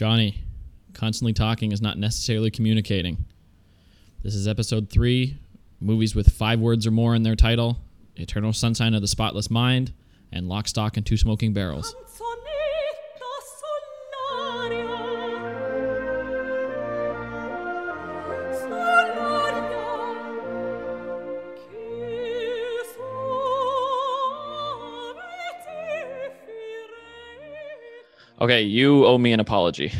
Johnny, constantly talking is not necessarily communicating. This is episode three movies with five words or more in their title Eternal Sunshine of the Spotless Mind and Lock, Stock, and Two Smoking Barrels. Okay, you owe me an apology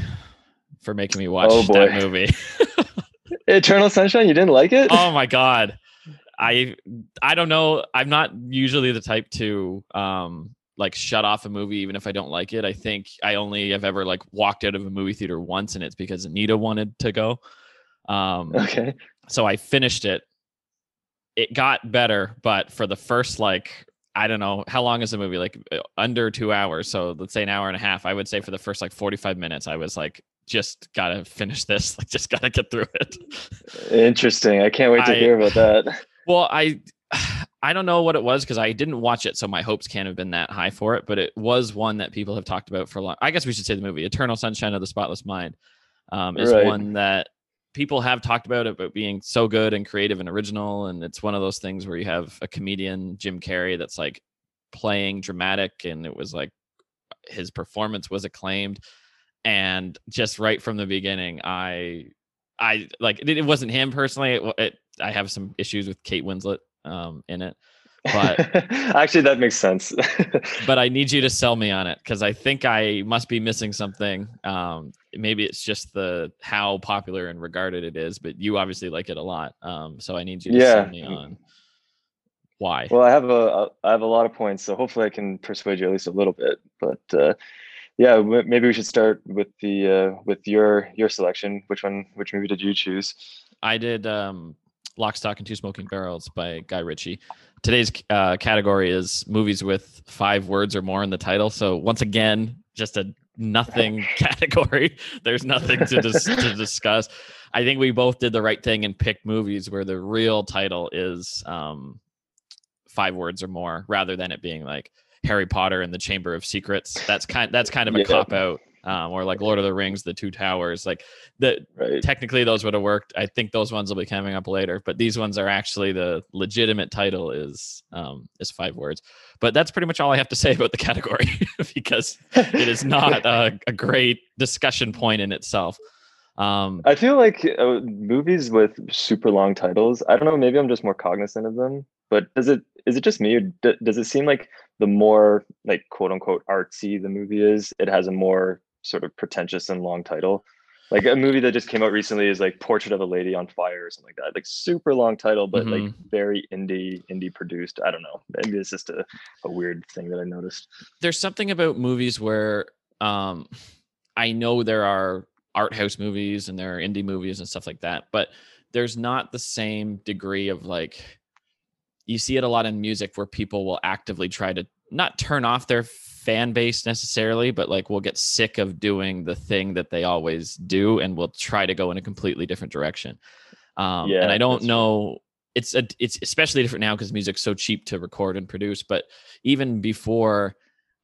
for making me watch Oh, that movie. Eternal Sunshine, you didn't like it? oh my god. I I don't know. I'm not usually the type to um like shut off a movie even if I don't like it. I think I only have ever like walked out of a movie theater once and it's because Anita wanted to go. Um Okay. so I finished it. It got better, but for the first like I don't know how long is the movie like uh, under 2 hours. So let's say an hour and a half. I would say for the first like 45 minutes I was like just got to finish this. Like just got to get through it. Interesting. I can't wait to I- hear about that. Well, I I don't know what it was because I didn't watch it, so my hopes can't have been that high for it. But it was one that people have talked about for a long. I guess we should say the movie "Eternal Sunshine of the Spotless Mind" um, is Right. one that people have talked about it, about being so good and creative and original. And it's one of those things where you have a comedian, Jim Carrey, that's like playing dramatic, and it was like his performance was acclaimed. And just right from the beginning, I I like it, it wasn't him personally. It, it, I have some issues with Kate Winslet um, in it, but actually, that makes sense. but I need you to sell me on it because I think I must be missing something. Um, maybe it's just the how popular and regarded it is, but you obviously like it a lot. Um, so I need you to Yeah. sell me on why. well, I have a I have a lot of points, so hopefully I can persuade you at least a little bit. But uh, yeah, w- maybe we should start with the uh, with your your selection. Which one? Which movie did you choose? I did um, Lock, Stock, and Two Smoking Barrels by Guy Ritchie. Today's uh, category is movies with five words or more in the title. So once again, just a nothing category. There's nothing to, dis- to discuss. I think we both did the right thing and picked movies where the real title is um, five words or more, rather than it being like Harry Potter and the Chamber of Secrets. That's kind. That's kind of a Yeah. cop out. Um, or like Lord of the Rings, the Two Towers. Like the Right. technically those would have worked. I think those ones will be coming up later, but these ones are actually the legitimate title is um is five words. But that's pretty much all I have to say about the category because it is not a, a great discussion point in itself. Um I feel like uh, movies with super long titles. I don't know. Maybe I'm just more cognizant of them. But does it is it just me, or d- does it seem like the more like quote unquote artsy the movie is, it has a more sort of pretentious and long title? Like a movie that just came out recently is like Portrait of a Lady on Fire or something like that. Like super long title, but like very indie indie produced. I don't know. Maybe it's just a, a weird thing that I noticed. there's something about movies where um I know there are art house movies and there are indie movies and stuff like that, but there's not the same degree of like you see it a lot in music where people will actively try to not turn off their fan base necessarily, but like we'll get sick of doing the thing that they always do and we'll try to go in a completely different direction. Um, Yeah, and I don't true. know. It's a, it's especially different now because music's so cheap to record and produce. But even before,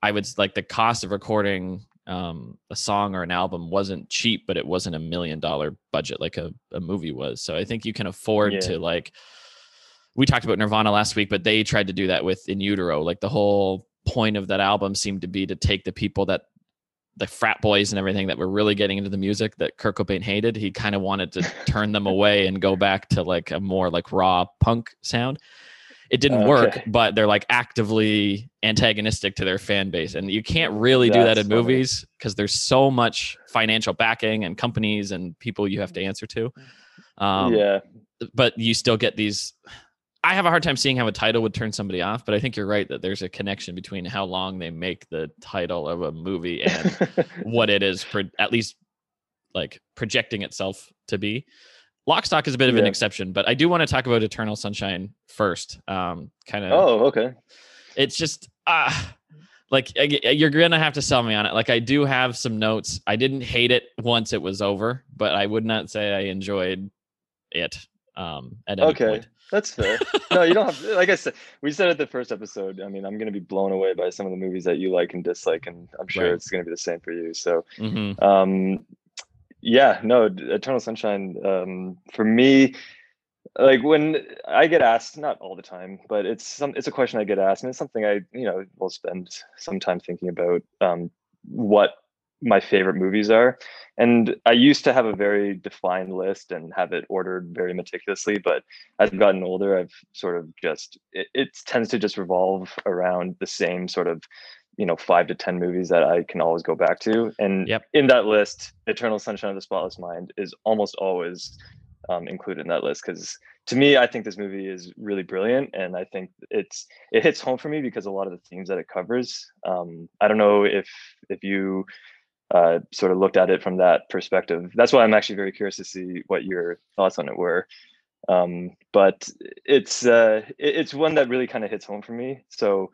I would like the cost of recording um, a song or an album wasn't cheap, but it wasn't a million dollar budget like a, a movie was. So I think you can afford Yeah. to like. We talked about Nirvana last week, but they tried to do that with In Utero. Like the whole point of that album seemed to be to take the people that the frat boys and everything that were really getting into the music that Kurt Cobain hated. He kind of wanted to turn them away and go back to like a more like raw punk sound. It didn't work, but they're like actively antagonistic to their fan base. And you can't really do that in funny. movies because there's so much financial backing and companies and people you have to answer to. Um, yeah. but you still get these i have a hard time seeing how a title would turn somebody off but i think you're right that there's a connection between how long they make the title of a movie and what it is pro- at least like projecting itself to be. Lockstock is a bit of an exception but i do want to talk about eternal sunshine first um kind of oh, okay. it's just ah like I you're gonna have to sell me on it. Like i do have some notes. I didn't hate it once it was over but i would not say i enjoyed it um at any Okay. point That's fair. No, you don't have. To, Like I said, we said at the first episode. I mean, I'm going to be blown away by some of the movies that you like and dislike, and I'm sure Right. it's going to be the same for you. So, Mhm. um, yeah, no, Eternal Sunshine. Um, for me, like when I get asked, not all the time, but it's some. It's a question I get asked, and it's something I, you know, will spend some time thinking about. Um, what my favorite movies are. And I used to have a very defined list and have it ordered very meticulously, but as I've gotten older, I've sort of just it, it tends to just revolve around the same sort of you know five to ten movies that I can always go back to. And Yep. in that list, Eternal Sunshine of the Spotless Mind is almost always um, included in that list because to me, I think this movie is really brilliant, and I think it's it hits home for me because a lot of the themes that it covers. Um, I don't know if if you uh, sort of looked at it from that perspective. That's why I'm actually very curious to see what your thoughts on it were. Um, but it's uh, it's one that really kind of hits home for me. So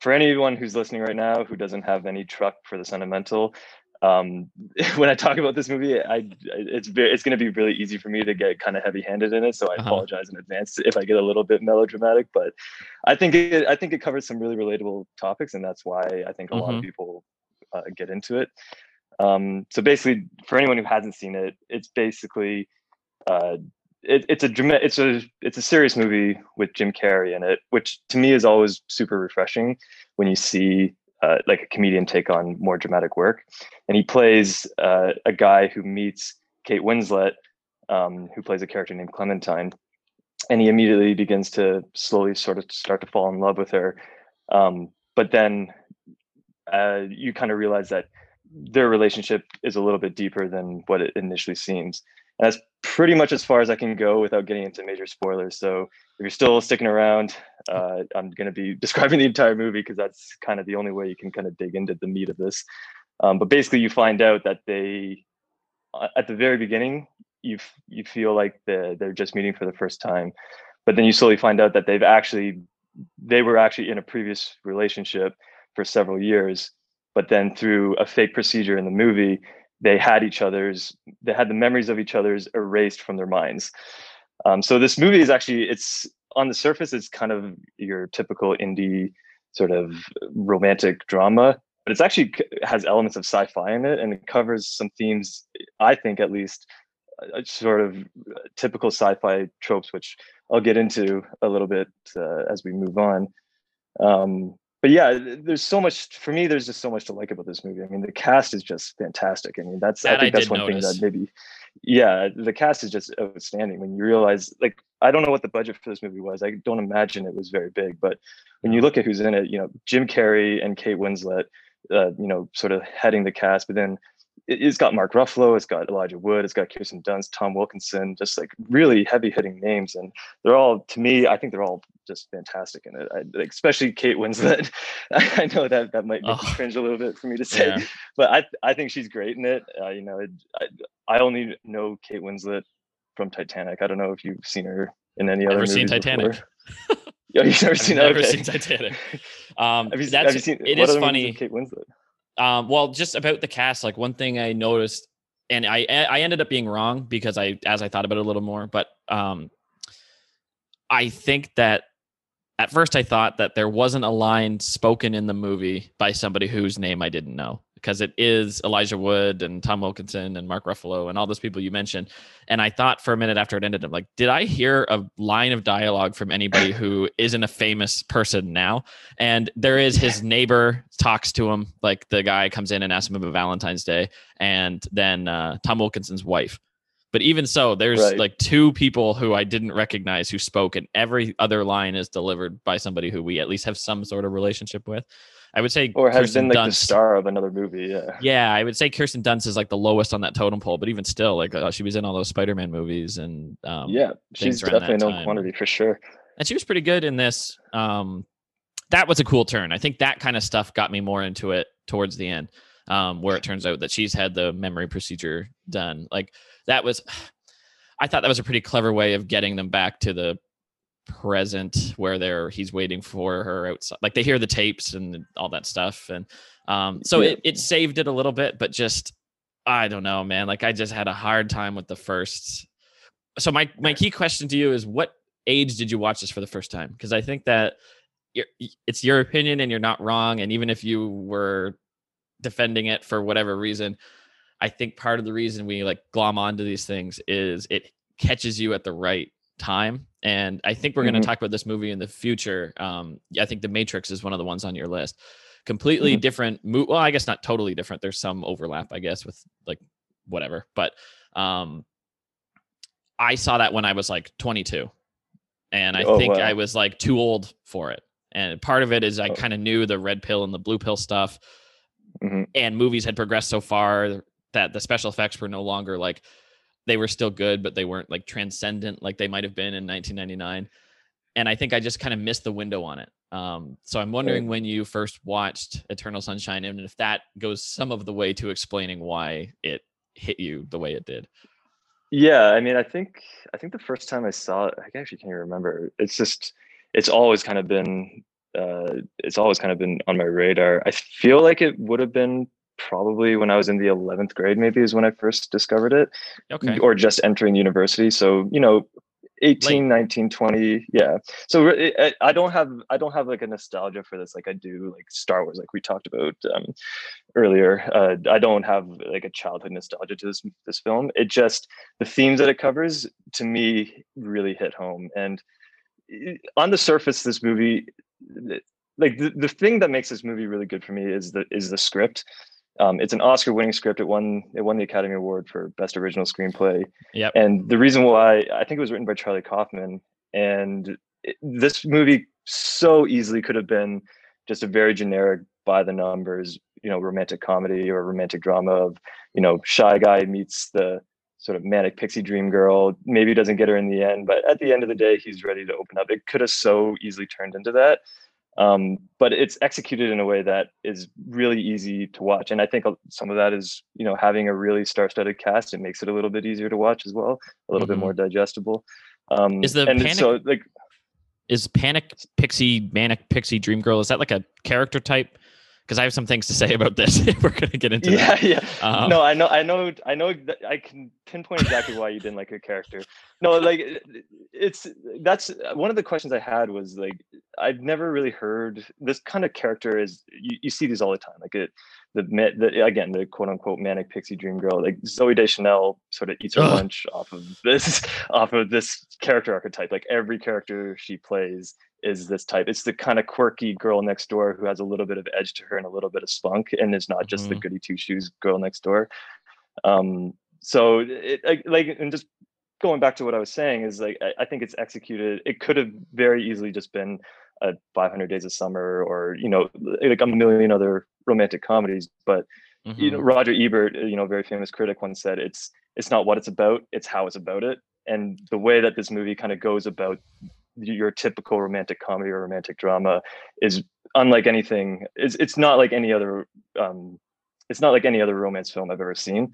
for anyone who's listening right now who doesn't have any truck for the sentimental, um, when I talk about this movie, I it's it's going to be really easy for me to get kind of heavy-handed in it. So I Uh-huh. apologize in advance if I get a little bit melodramatic. But I think it I think it covers some really relatable topics, and that's why I think a lot of people uh, get into it. Um, so basically, for anyone who hasn't seen it, it's basically uh, it, it's a it's a it's a serious movie with Jim Carrey in it, which to me is always super refreshing when you see uh, like a comedian take on more dramatic work. And he plays uh, a guy who meets Kate Winslet, um, who plays a character named Clementine, and he immediately begins to slowly sort of start to fall in love with her. Um, but then uh, you kind of realize that their relationship is a little bit deeper than what it initially seems. And that's pretty much as far as I can go without getting into major spoilers. So if you're still sticking around, uh, I'm going to be describing the entire movie because that's kind of the only way you can kind of dig into the meat of this. Um, but basically, you find out that they, uh, at the very beginning, you f- you feel like the, they're just meeting for the first time, but then you slowly find out that they've actually they were actually in a previous relationship for several years, but then through a fake procedure in the movie, they had each other's they had the memories of each other's erased from their minds. Um, so this movie is actually it's on the surface it's kind of your typical indie sort of romantic drama, but it's actually has elements of sci-fi in it, and it covers some themes I think at least uh, sort of uh, typical sci-fi tropes, which I'll get into a little bit uh, as we move on. Um, but yeah, there's so much for me. There's just so much to like about this movie. I mean, the cast is just fantastic. I mean, that's That I think I that's one thing that maybe, yeah, the cast is just outstanding. When you realize, like, I don't know what the budget for this movie was. I don't imagine it was very big, but when you look at who's in it, you know, Jim Carrey and Kate Winslet, uh, you know, sort of heading the cast, but then it- it's got Mark Ruffalo, it's got Elijah Wood, it's got Kirsten Dunst, Tom Wilkinson, just like really heavy hitting names, and they're all to me. I think they're all just fantastic in it. I, especially Kate Winslet. I know that that might make Oh. cringe a little bit for me to say, Yeah. but I I think she's great in it. Uh, you know, it, I, I only know Kate Winslet from Titanic. I don't know if you've seen her in any other Never seen Titanic. Yeah, you've never I've seen never okay. seen Titanic. Um, Have you, that's have you seen? it is funny. Kate Winslet. Um, well, just about the cast, like one thing I noticed, and I I ended up being wrong because I as I thought about it a little more, but um, I think that at first I thought that there wasn't a line spoken in the movie by somebody whose name I didn't know because it is Elijah Wood and Tom Wilkinson and Mark Ruffalo and all those people you mentioned. And I thought for a minute after it ended, I'm like, did I hear a line of dialogue from anybody who isn't a famous person now? And there is his neighbor talks to him, like the guy comes in and asks him about Valentine's Day, and then uh, Tom Wilkinson's wife. But even so, there's Right. like two people who I didn't recognize who spoke, and every other line is delivered by somebody who we at least have some sort of relationship with. I would say Or has Kirsten been like the star of another movie. Yeah. yeah, I would say Kirsten Dunst is like the lowest on that totem pole, but even still, like uh, she was in all those Spider-Man movies, and um, yeah, she's definitely no quantity for sure. and she was pretty good in this. Um, that was a cool turn. I think that kind of stuff got me more into it towards the end, um, where it turns out that she's had the memory procedure done. Like that was, I thought that was a pretty clever way of getting them back to the present where they're he's waiting for her outside. Like they hear the tapes and all that stuff, and um, so it it saved it a little bit, but just I don't know, man. Like I just had a hard time with the first. So my my key question to you is what age did you watch this for the first time? Because I think that it's your opinion and you're not wrong. And even if you were defending it for whatever reason, I think part of the reason we like glom onto these things is it catches you at the right time. And I think we're mm-hmm. going to talk about this movie in the future. Um, I think The Matrix is one of the ones on your list. Completely mm-hmm. different. Mo- well, I guess not totally different. There's some overlap, I guess, with like whatever. But um, I saw that when I was like 22, and I oh, think wow. I was like too old for it. And part of it is I oh. kind of knew the red pill and the blue pill stuff, mm-hmm. and movies had progressed so far that the special effects were no longer like they were still good, but they weren't like transcendent like they might have been in 1999. And I think I just kind of missed the window on it. Um, so I'm wondering when you first watched Eternal Sunshine and if that goes some of the way to explaining why it hit you the way it did. Yeah, I mean, I think I think the first time I saw it, I actually can't even remember. It's just it's always kind of been uh, it's always kind of been on my radar. I feel like it would have been probably when I was in the 11th grade, maybe is when I first discovered it. Okay. Or just entering university. So, you know, 18 Late. 19 20 yeah so i don't have i don't have like a nostalgia for this like i do like star wars like we talked about um, earlier uh, i don't have like a childhood nostalgia to this this film it just the themes that it covers to me really hit home and on the surface this movie like the, the thing that makes this movie really good for me is the is the script um, it's an Oscar-winning script. It won it won the Academy Award for Best Original Screenplay. Yep. And the reason why I think it was written by Charlie Kaufman, and it, this movie so easily could have been just a very generic, by the numbers, you know, romantic comedy or romantic drama of, you know, shy guy meets the sort of manic pixie dream girl. Maybe doesn't get her in the end, but at the end of the day, he's ready to open up. It could have so easily turned into that um, but it's executed in a way that is really easy to watch and i think some of that is you know having a really star-studded cast it makes it a little bit easier to watch as well a little mm-hmm. bit more digestible um, is the and panic, so like is panic pixie manic pixie dream girl is that like a character type because I have some things to say about this. We're gonna get into yeah, that. yeah. Um, no, I know, I know, I know. I can pinpoint exactly why you didn't like a character. No, like it's that's one of the questions I had was like I've never really heard this kind of character is you, you see these all the time. Like it, the, the again the quote unquote manic pixie dream girl. Like Zooey Deschanel sort of eats her lunch off of this off of this character archetype. Like every character she plays is this type. It's the kind of quirky girl next door who has a little bit of edge to her and a little bit of spunk, and is not just mm-hmm. the goody two shoes girl next door. Um, so it like and just going back to what I was saying is like I, I think it's executed. It could have very easily just been a 500 Days of Summer or you know like a million other romantic comedies, but mm-hmm. you know mm-hmm. Roger Ebert, you know, very famous critic, once said it's it's not what it's about, it's how it's about it. And the way that this movie kind of goes about your typical romantic comedy or romantic drama is unlike anything it's, it's not like any other um, it's not like any other romance film i've ever seen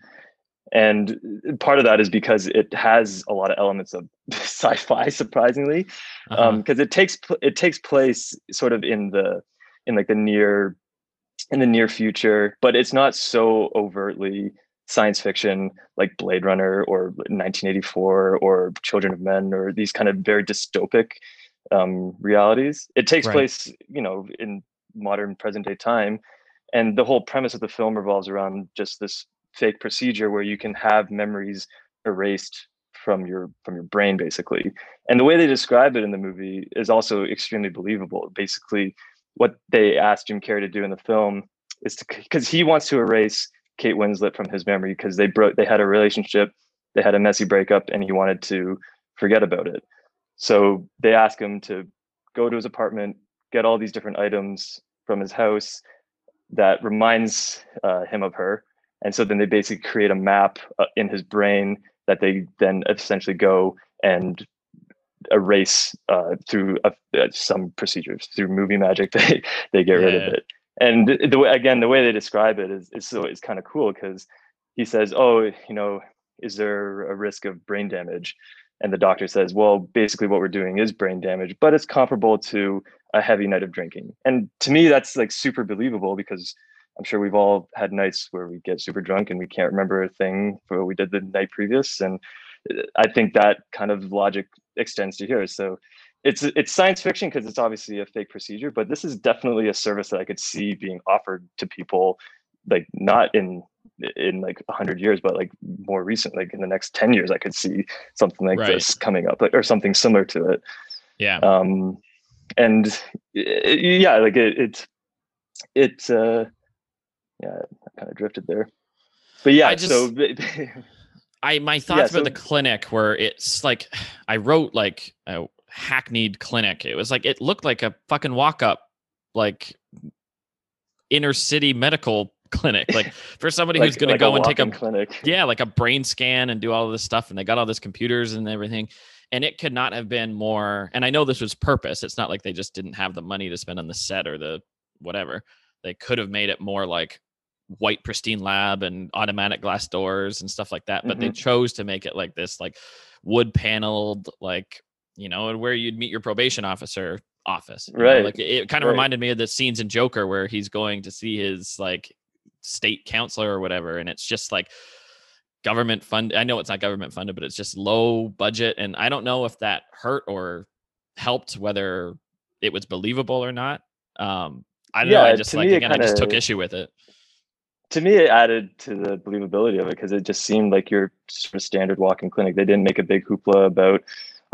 and part of that is because it has a lot of elements of sci-fi surprisingly because uh-huh. um, it takes it takes place sort of in the in like the near in the near future but it's not so overtly science fiction like Blade Runner or 1984 or Children of Men or these kind of very dystopic um, realities. It takes right. place, you know, in modern present day time, and the whole premise of the film revolves around just this fake procedure where you can have memories erased from your from your brain basically and the way they describe it in the movie is also extremely believable basically what they asked jim carrey to do in the film is to because he wants to erase Kate Winslet from his memory because they broke they had a relationship, they had a messy breakup, and he wanted to forget about it. So they asked him to go to his apartment, get all these different items from his house that reminds uh, him of her, and so then they basically create a map uh, in his brain that they then essentially go and erase uh, through uh, some procedures through movie magic. They they get yeah. rid of it and the way again the way they describe it is is so it's kind of cool because he says oh you know is there a risk of brain damage and the doctor says well basically what we're doing is brain damage but it's comparable to a heavy night of drinking and to me that's like super believable because i'm sure we've all had nights where we get super drunk and we can't remember a thing for what we did the night previous and uh, i think that kind of logic extends to here. So it's it's science fiction because it's obviously a fake procedure, but this is definitely a service that I could see being offered to people, like not in in like 100 years but like more recent like in the next 10 years i could see something like Right. this coming up like, or something similar to it Yeah. um and y- yeah like it it's it's uh yeah i kind of drifted there but yeah I just- so I my thoughts so- about the clinic where it's like I wrote like a hackneyed clinic. It was like it looked like a fucking walk up like inner city medical clinic. Like for somebody who's like- going to go and take a clinic yeah, like a brain scan and do all of this stuff and they got all this computers and everything. And it could not have been more and I know this was purpose. It's not like they just didn't have the money to spend on the set or the whatever. They could have made it more like white pristine lab and automatic glass doors and stuff like that but Mm-hmm. they chose to make it like this like wood paneled like you know and where you'd meet your probation officer office you know, Right, like it, it kind of right. reminded me of the scenes in joker where he's going to see his like state counselor or whatever and it's just like government fund i know it's not government funded but it's just low budget and i don't know if that hurt or helped whether it was believable or not um i don't know i Yeah, just like again i just took issue with it to me it added to the believability of it because it just seemed like your sort of standard walk-in clinic they didn't make a big hoopla about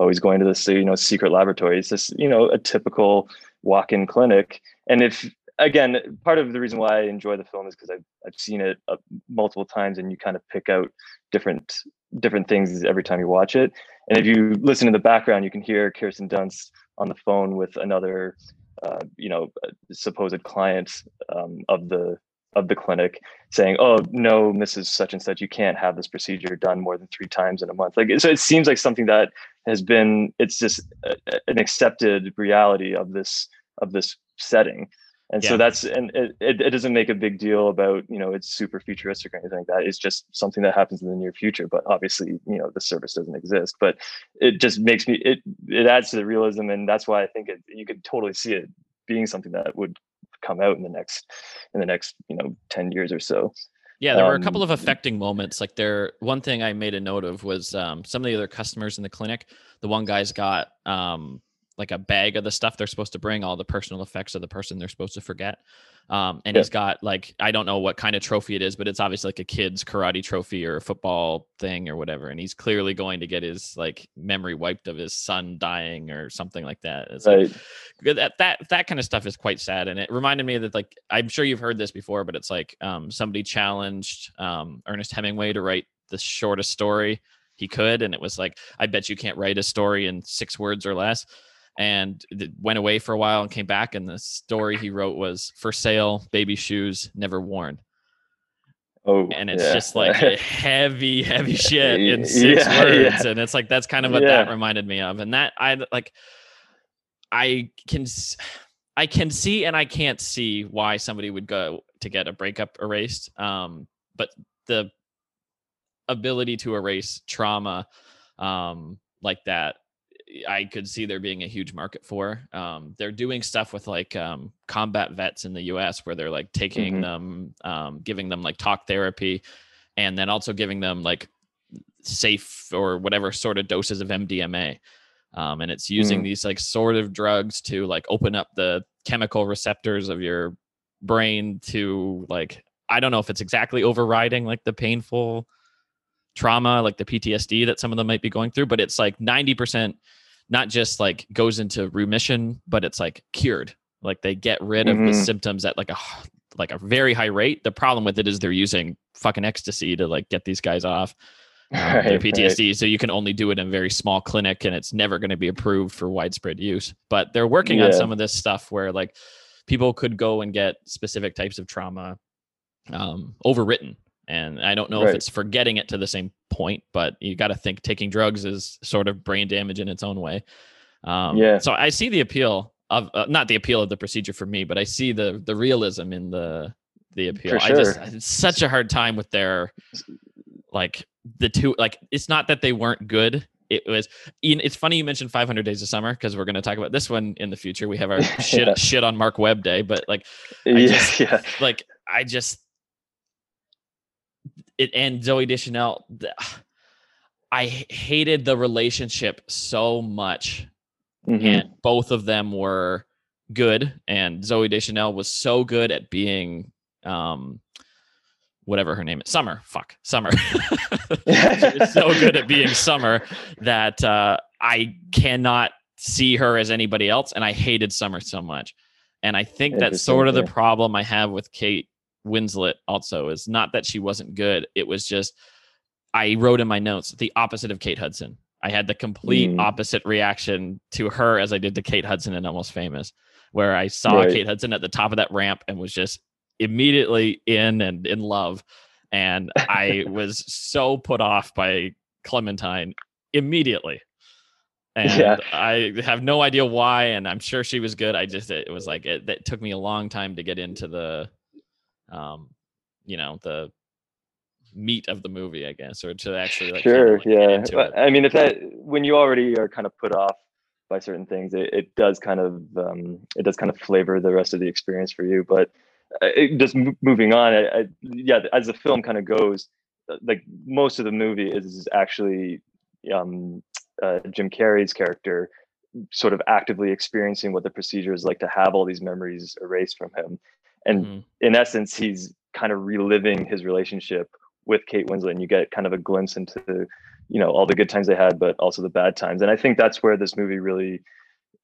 he's going to this you know secret laboratory it's just you know a typical walk-in clinic and if again part of the reason why i enjoy the film is because I've, I've seen it uh, multiple times and you kind of pick out different different things every time you watch it and if you listen in the background you can hear kirsten dunst on the phone with another uh, you know supposed client um, of the of the clinic saying, "Oh no, Mrs. Such and Such, you can't have this procedure done more than three times in a month." Like, so it seems like something that has been it's just a, an accepted reality of this of this setting, and Yeah. so that's and it, it, it doesn't make a big deal about you know it's super futuristic or anything like that. It's just something that happens in the near future, but obviously you know the service doesn't exist. But it just makes me it it adds to the realism, and that's why I think it you could totally see it being something that would come out in the next in the next you know 10 years or so Yeah, there were a couple Um, of affecting moments. Like there, one thing I made a note of was um, some of the other customers in the clinic. The one guy's got um, like a bag of the stuff they're supposed to bring, all the personal effects of the person they're supposed to forget. Um, and Yeah. he's got like I don't know what kind of trophy it is, but it's obviously like a kid's karate trophy or a football thing or whatever. And he's clearly going to get his like memory wiped of his son dying or something like that. It's right good- that that that kind of stuff is quite sad and it reminded me that like i'm sure you've heard this before but it's like um somebody challenged um ernest hemingway to write the shortest story he could and it was like i bet you can't write a story in six words or less and it went away for a while and came back and the story he wrote was for sale baby shoes never worn oh and it's yeah. just like heavy heavy shit in six Yeah, words yeah. and it's like that's kind of what that reminded me of and that i like i can i can see and i can't see why somebody would go to get a breakup erased um but the ability to erase trauma um like that I could see there being a huge market for. Um, they're doing stuff with like um, combat vets in the U.S. where they're like taking Mhm. them, um, giving them like talk therapy, and then also giving them like safe or whatever sort of doses of MDMA. Um, and it's using Mm. these like sort of drugs to like open up the chemical receptors of your brain to like I don't know if it's exactly overriding like the painful trauma, like the PTSD that some of them might be going through, but it's like 90% not just like goes into remission, but it's like cured. Like they get rid of the Mhm. symptoms at like a like a very high rate. The problem with it is they're using fucking ecstasy to like get these guys off um, their Right, right. PTSD. So you can only do it in a very small clinic and it's never going to be approved for widespread use. But they're working on some of this stuff where like people could go and get specific types of trauma um, overwritten. And I don't know if it's for getting it to the same point, but you got to think taking drugs is sort of brain damage in its own way. Um, Yeah. So I see the appeal of uh, not the appeal of the procedure for me, but I see the the realism in the the appeal. For I just. I had such a hard time with their like the two like it's not that they weren't good it was it's funny you mentioned 500 days of summer because we're going to talk about this one in the future we have our shit Yeah. shit on marc webb day but like I yeah just- yeah like i just it and zooey deschanel the- I hated the relationship so much, Mhm. and both of them were good. And Zooey Deschanel was so good at being, um, whatever her name is, Summer. Fuck, Summer. so good at being Summer that uh, I cannot see her as anybody else, and I hated Summer so much. And I think that's sort of the problem I have with Kate Winslet. Also, is not that she wasn't good; it was just I wrote in my notes the opposite of Kate Hudson. I had the complete Mm. opposite reaction to her as I did to Kate Hudson in Almost Famous, where I saw Right. Kate Hudson at the top of that ramp and was just immediately in and in love. And I was so put off by Clementine immediately. And Yeah. I have no idea why. And I'm sure she was good. I just, it was like, it, it took me a long time to get into the, um, you know, the meat of the movie, I guess, or to actually like, sure like, yeah But, i mean if that when you already are kind of put off by certain things it, it does kind of um it does kind of flavor the rest of the experience for you but uh, it, just m- moving on I, I, yeah as the film kind of goes uh, like most of the movie is actually um uh, jim carrey's character sort of actively experiencing what the procedure is like to have all these memories erased from him and Mhm. in essence, he's kind of reliving his relationship with Kate Winslet, and you get kind of a glimpse into, you know, all the good times they had, but also the bad times. And I think that's where this movie really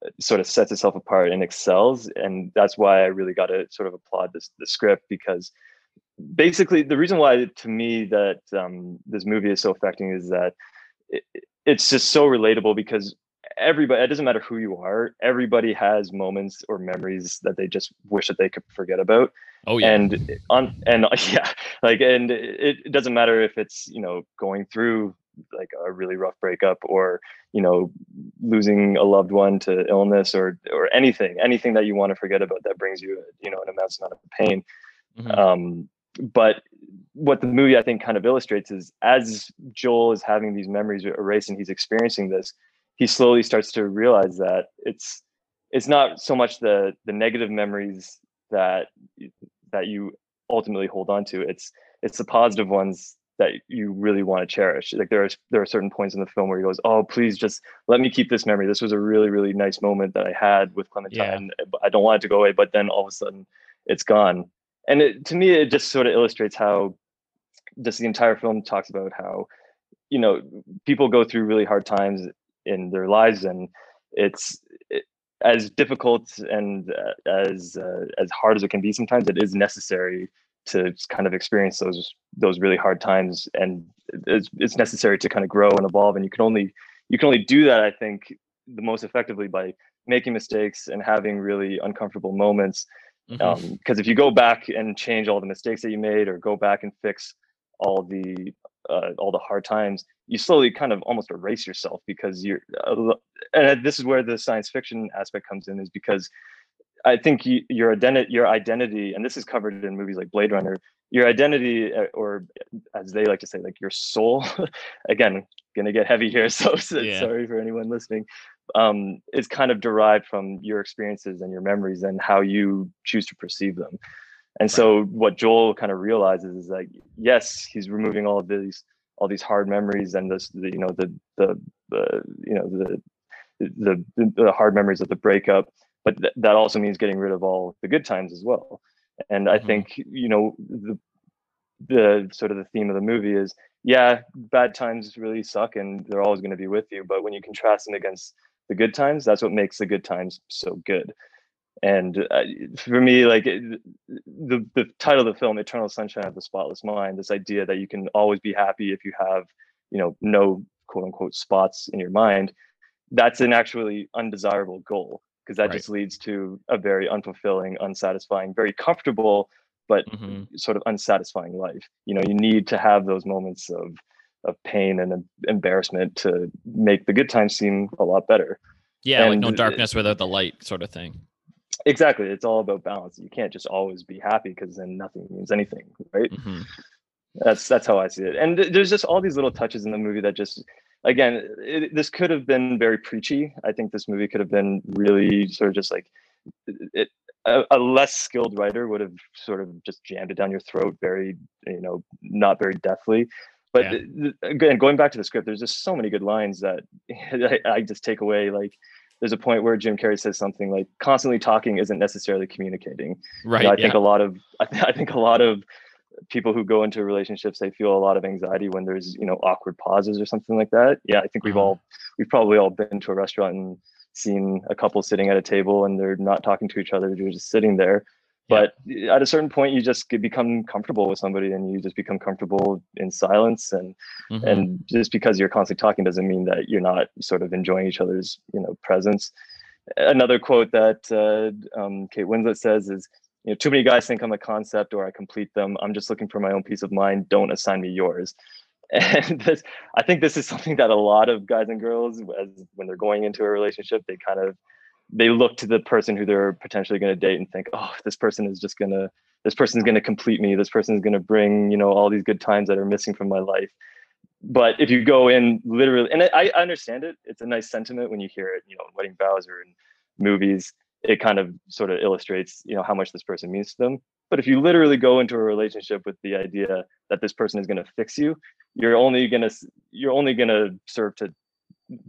uh, sort of sets itself apart and excels. And that's why I really got to sort of applaud this the script because basically the reason why to me that um, this movie is so affecting is that it, it's just so relatable because everybody it doesn't matter who you are everybody has moments or memories that they just wish that they could forget about Oh, yeah. and on and yeah like and it, it doesn't matter if it's you know going through like a really rough breakup or you know losing a loved one to illness or or anything anything that you want to forget about that brings you you know an immense amount of pain Mhm. um but what the movie i think kind of illustrates is as joel is having these memories erased and he's experiencing this he slowly starts to realize that it's it's not so much the the negative memories that that you ultimately hold on to it's it's the positive ones that you really want to cherish. Like there are there are certain points in the film where he goes oh please just let me keep this memory. This was a really really nice moment that i had with clementine but i don't want it to go away but then all of a sudden it's gone. And it, to me it just sort of illustrates how just the entire film talks about how you know people go through really hard times in their lives and it's it, as difficult and uh, as uh, as hard as it can be sometimes it is necessary to kind of experience those those really hard times and it's, it's necessary to kind of grow and evolve and you can only you can only do that i think the most effectively by making mistakes and having really uncomfortable moments because if you go back and change all the mistakes that you made or go back and fix all the uh, all the hard times you slowly kind of almost erase yourself because you're uh, and this is where the science fiction aspect comes in is because i think you, your identity your identity and this is covered in movies like blade runner your identity uh, or as they like to say like your soul again gonna get heavy here so, so Yeah. sorry for anyone listening um, is kind of derived from your experiences and your memories and how you choose to perceive them. And so what Joel kind of realizes is like, yes, he's removing all of these all these hard memories and this, the, you know, the the the you know the the the hard memories of the breakup, but th- that also means getting rid of all the good times as well. And I Mhm. think you know the the sort of the theme of the movie is yeah, bad times really suck and they're always going to be with you, but when you contrast them against the good times that's what makes the good times so good and uh, for me like it- the the title of the film eternal sunshine of the spotless mind this idea that you can always be happy if you have you know no quote unquote spots in your mind that's an actually undesirable goal because that Right. just leads to a very unfulfilling unsatisfying very comfortable but Mhm. sort of unsatisfying life you know you need to have those moments of of pain and embarrassment to make the good times seem a lot better Yeah, like no And- darkness without the light, sort of thing. Exactly it's all about balance you can't just always be happy because then nothing means anything right hmm that's that's how i see it and th- there's just all these little touches in the movie that just again it, this could have been very preachy i think this movie could have been really sort of just like it a, a less skilled writer would have sort of just jammed it down your throat very you know not very deftly but Yeah. th- again, going back to the script, there's just so many good lines that I, I just take away. Like, there's a point where Jim Carrey says something like, "Constantly talking isn't necessarily communicating." You right know, I yeah. think a lot of I, th- I think a lot of people who go into relationships they feel a lot of anxiety when there's you know awkward pauses or something like that. Yeah, I think we've Mhm. all we've probably all been to a restaurant and seen a couple sitting at a table and they're not talking to each other, they're just sitting there. But at a certain point, you just become comfortable with somebody, and you just become comfortable in silence. And Mhm. and just because you're constantly talking doesn't mean that you're not sort of enjoying each other's you know presence another quote that uh, um, kate winslet says is you know too many guys think i'm a concept or i complete them i'm just looking for my own peace of mind don't assign me yours and this i think this is something that a lot of guys and girls as when they're going into a relationship they kind of they look to the person who they're potentially going to date and think oh this person is just going to this person's going to complete me. This person's going to bring you know all these good times that are missing from my life. But if you go in literally and I, I understand it. It's a nice sentiment when you hear it you know in wedding vows or in movies. It kind of sort of illustrates you know how much this person means to them. But if you literally go into a relationship with the idea that this person is going to fix you you're only going to you're only going to serve to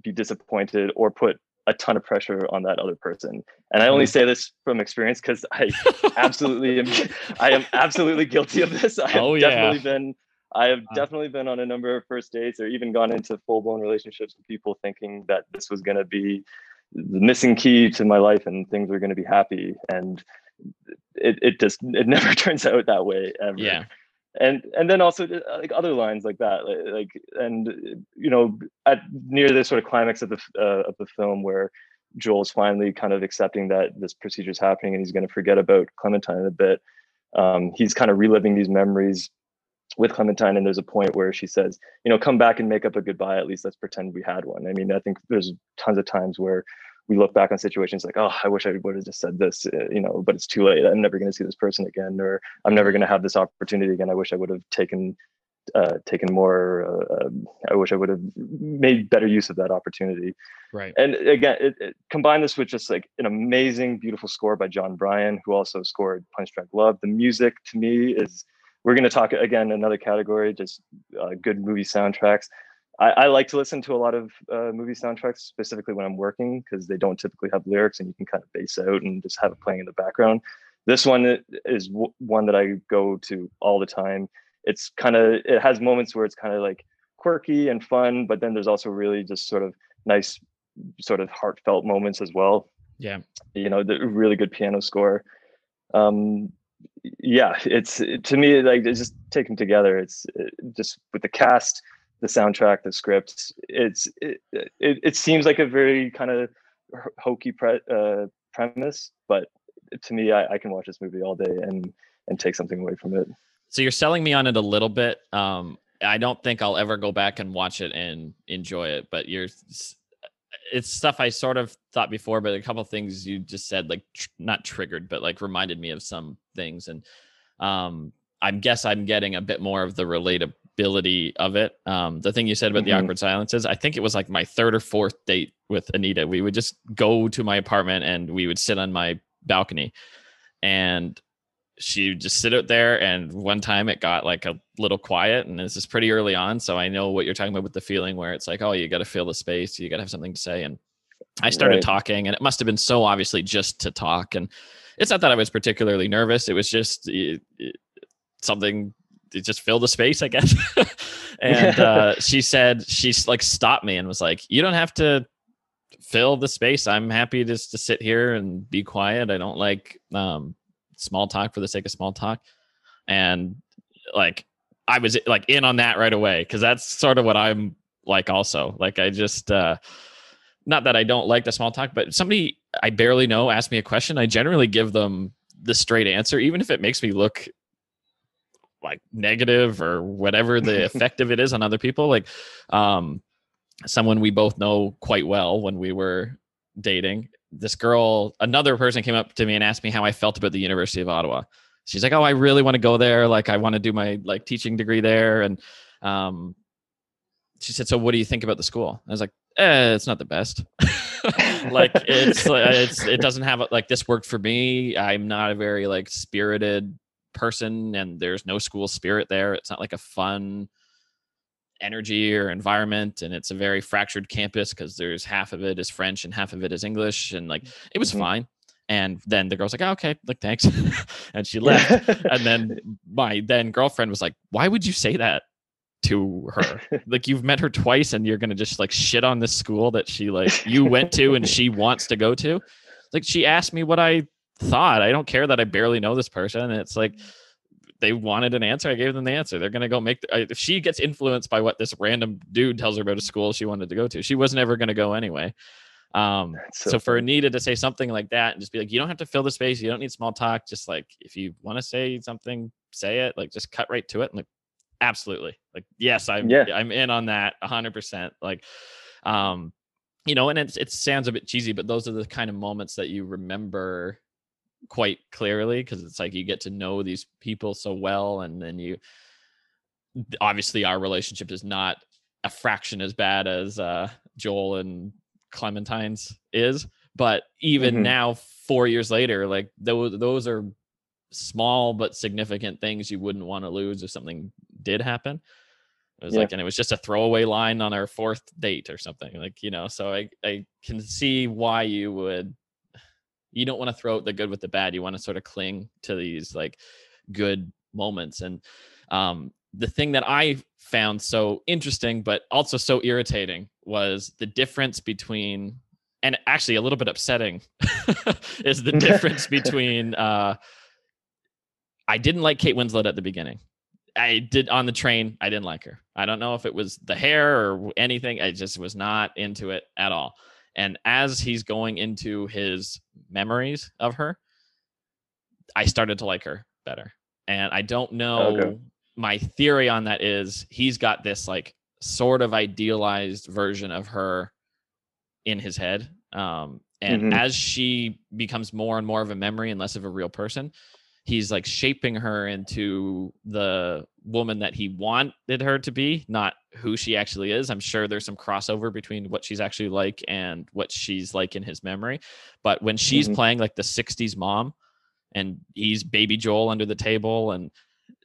be disappointed or put a ton of pressure on that other person. And i only say this from experience because i absolutely am i am absolutely guilty of this. I have Oh, yeah. definitely been i have Uh. definitely been on a number of first dates or even gone into full-blown relationships with people thinking that this was going to be the missing key to my life and things were going to be happy. And it, it just it never turns out that way ever. Yeah and and then also uh, like other lines like that like, and you know at near the sort of climax of the uh, of the film where joel's finally kind of accepting that this procedure is happening and he's going to forget about clementine a bit um, he's kind of reliving these memories with clementine and there's a point where she says you know come back and make up a goodbye at least let's pretend we had one. I mean i think there's tons of times where we look back on situations like oh i wish i would have just said this uh, you know but it's too late. I'm never going to see this person again or i'm never going to have this opportunity again. I wish i would have taken uh, taken more uh, um, i wish i would have made better use of that opportunity. Right. And again it, it, combine this with just like an amazing beautiful score by jon brion who also scored punch drunk love. The music to me is we're going to talk again another category just uh, good movie soundtracks I, I like to listen to a lot of uh, movie soundtracks specifically when i'm working because they don't typically have lyrics and you can kind of base out and just have it playing in the background. This one is w- one that i go to all the time. It's kind of it has moments where it's kind of like quirky and fun but then there's also really just sort of nice sort of heartfelt moments as well. Yeah. You know the really good piano score. Um yeah it's to me like it's just taken together. It's it, just with the cast the soundtrack the scripts. It's it it, it seems like a very kind of hokey pre- uh, premise but to me I, I can watch this movie all day and and take something away from it so you're selling me on it a little bit um i don't think i'll ever go back and watch it and enjoy it but you're it's stuff i sort of thought before but a couple things you just said like tr- not triggered but like reminded me of some things and um i guess i'm getting a bit more of the relatability of it um the thing you said about the Mhm. awkward silences i think it was like my third or fourth date with anita we would just go to my apartment and we would sit on my balcony and she would just sit out there and one time it got like a little quiet and this is pretty early on so i know what you're talking about with the feeling where it's like oh you got to fill the space you got to have something to say and i started Right. talking and it must have been so obviously just to talk and it's not that i was particularly nervous it was just it, it- something it just fill the space i guess. And uh, she said she's like stopped me and was like you don't have to fill the space. I'm happy just to sit here and be quiet. I don't like um small talk for the sake of small talk. And like i was like in on that right away because that's sort of what i'm like also. Like i just uh not that i don't like the small talk but somebody i barely know ask me a question. I generally give them the straight answer even if it makes me look like negative or whatever the effect of it is on other people like um someone we both know quite well when we were dating this girl another person came up to me and asked me how i felt about the university of ottawa. She's like oh i really want to go there like i want to do my like teaching degree there and um she said so what do you think about the school? I was like eh, it's not the best. Like it's uh, it's it doesn't have like this worked for me. I'm not a very like spirited person and there's no school spirit there. It's not like a fun energy or environment and it's a very fractured campus because there's half of it is french and half of it is english and like it was Mhm. fine. And then the girl's like oh, okay like thanks. And she left. And then my then girlfriend was like why would you say that to her? Like you've met her twice and you're gonna just like shit on this school that she like you went to and she wants to go to? Like she asked me what i thought i don't care that i barely know this person and it's like they wanted an answer i gave them the answer they're gonna go make the, if she gets influenced by what this random dude tells her about a school she wanted to go to she was never gonna go anyway um so, so for. Anita to say something like that and just be like, you don't have to fill the space, you don't need small talk. Just like if you want to say something, say it. Like just cut right to it. And like, absolutely. Like, yes, I'm Yeah. I'm in on that hundred percent. Like, um, you know, and it's it sounds a bit cheesy, but those are the kind of moments that you remember quite clearly because it's like you get to know these people so well, and then you obviously our relationship is not a fraction as bad as uh Joel and Clementine's is, but even Mhm. now, four years later, like those those are small but significant things you wouldn't want to lose if something did happen. It was Yeah. like, and it was just a throwaway line on our fourth date or something, like you know. So I I can see why you would. You don't want to throw out the good with the bad. You want to sort of cling to these like good moments and um the thing that I found so interesting, but also so irritating, was the difference between, and actually a little bit upsetting, is the difference between. Uh, I didn't like Kate Winslet at the beginning. I did on the train. I didn't like her. I don't know if it was the hair or anything. I just was not into it at all. And as he's going into his memories of her, I started to like her better. And I don't know. Okay. My theory on that is he's got this like sort of idealized version of her in his head. Um, and Mhm. as she becomes more and more of a memory and less of a real person, he's like shaping her into the woman that he wanted her to be, not who she actually is. I'm sure there's some crossover between what she's actually like and what she's like in his memory. But when she's Mhm. playing like the 60s mom and he's baby Joel under the table and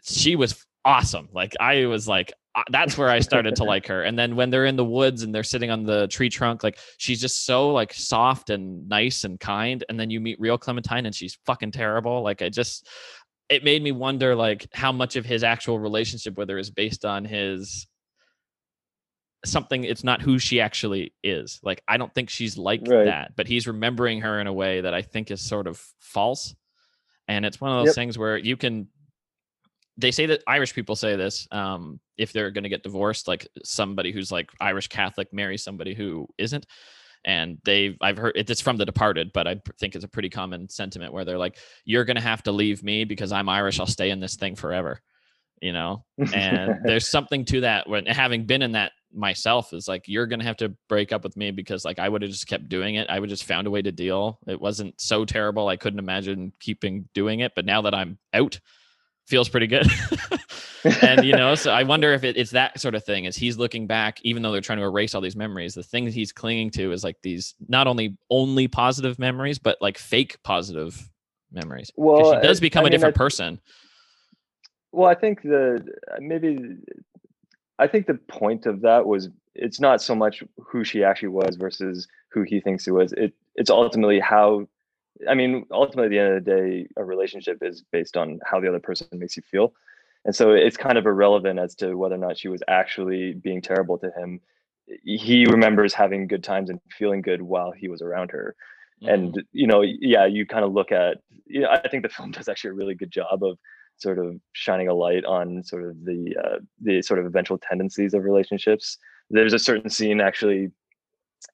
she was awesome. Like I was like that's where I started to like her. And then when they're in the woods and they're sitting on the tree trunk, like she's just so like soft and nice and kind. And then you meet real Clementine and she's fucking terrible. Like I just it made me wonder like how much of his actual relationship with her is based on his something it's not who she actually is like i don't think she's like Right. that but he's remembering her in a way that i think is sort of false and it's one of those Yep. things where you can they say that irish people say this um if they're going to get divorced like somebody who's like irish catholic marries somebody who isn't. And they've i've heard it's from the departed but I think it's a pretty common sentiment where they're like you're going to have to leave me because i'm irish i'll stay in this thing forever you know? And there's something to that when having been in that myself is like you're gonna have to break up with me because like i would have just kept doing it. I would just found a way to deal. It wasn't so terrible i couldn't imagine keeping doing it but now that i'm out feels pretty good and you know so i wonder if it, it's that sort of thing as he's looking back even though they're trying to erase all these memories the thing that he's clinging to is like these not only only positive memories but like fake positive memories. well, she does become I a mean, different I- person Well, I think the maybe I think the point of that was it's not so much who she actually was versus who he thinks it was. It it's ultimately how I mean, ultimately at the end of the day, a relationship is based on how the other person makes you feel. And so it's kind of irrelevant as to whether or not she was actually being terrible to him. He remembers having good times and feeling good while he was around her. Mhm. And you know, yeah, you kind of look at you know, I think the film does actually a really good job of sort of shining a light on sort of the uh, the sort of eventual tendencies of relationships. There's a certain scene actually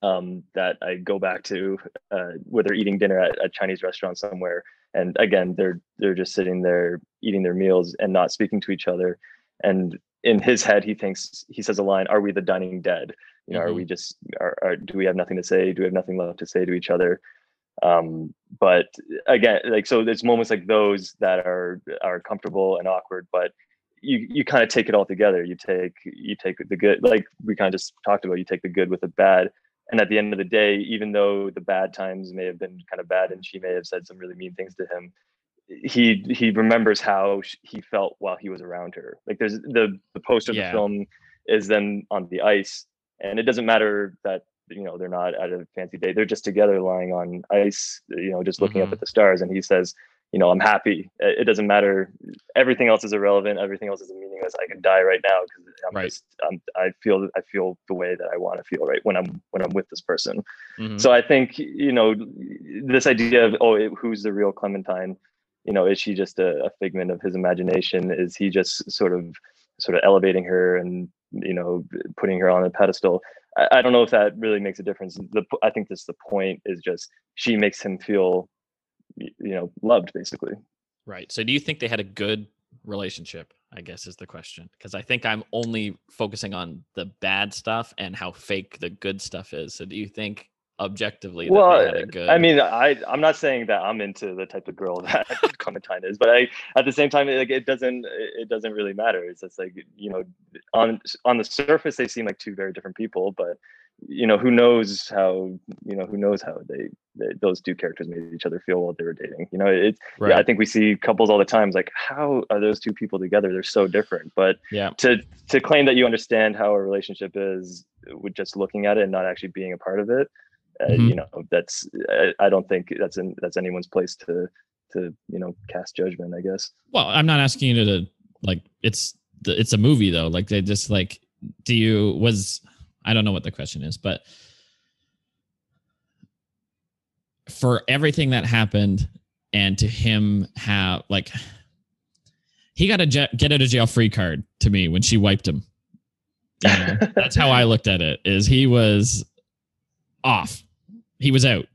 um, that I go back to uh, where they're eating dinner at a Chinese restaurant somewhere, and again they're they're just sitting there eating their meals and not speaking to each other. And in his head, he thinks he says a line, "Are we the dining dead? You know, are we just are, are do we have nothing to say? Do we have nothing left to say to each other?" um but again like so there's moments like those that are are comfortable and awkward but you you kind of take it all together you take you take the good like we kind of just talked about you take the good with the bad and at the end of the day even though the bad times may have been kind of bad and she may have said some really mean things to him he he remembers how he felt while he was around her like there's the the poster of Yeah. the film is them on the ice and it doesn't matter that you know they're not at a fancy day they're just together lying on ice you know just looking Mhm. up at the stars and he says you know i'm happy it it doesn't matter everything else is irrelevant everything else is meaningless i can die right now because i'm Right. just I'm, i feel i feel the way that i want to feel right when i'm when i'm with this person Mhm. so I think you know this idea of oh, who's the real Clementine? You know, is she just a, a figment of his imagination? Is he just sort of sort of elevating her and you know putting her on a pedestal? I, I don't know if that really makes a difference. The I think this the point is just she makes him feel you know loved basically. Right. So do you think they had a good relationship? I guess is the question. Because I think I'm only focusing on the bad stuff and how fake the good stuff is. So do you think objectively that well they had a eh, good i mean i i'm not saying that i'm into the type of girl that clementine is but i at the same time like it doesn't it doesn't really matter it's just like you know on on the surface they seem like two very different people but you know who knows how you know who knows how they, they those two characters made each other feel while they were dating you know it's right. yeah i think we see couples all the time it's like how are those two people together they're so different but yeah. to to claim that you understand how a relationship is with just looking at it and not actually being a part of it uh, Mhm. you know that's I, I don't think that's in that's anyone's place to to you know cast judgment i guess Well, I'm not asking you to like it's the, it's a movie though. Like they just like do you was I don't know what the question is, but for everything that happened and to him have like he got a get out of jail free card to me when she wiped him. You know, that's how I looked at it. Is he was off, he was out,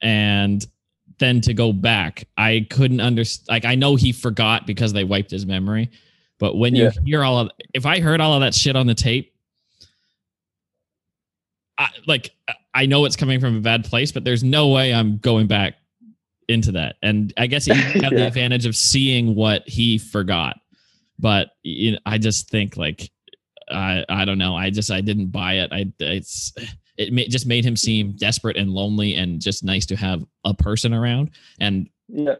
and then to go back, I couldn't understand. Like I know he forgot because they wiped his memory, but when you Yeah. hear all of, if I heard all of that shit on the tape, I like I know it's coming from a bad place, but there's no way I'm going back into that. And I guess you have the advantage of seeing what he forgot. But you know, I just think like I I don't know. I just I didn't buy it. I it's it ma- just made him seem desperate and lonely and just nice to have a person around. And yeah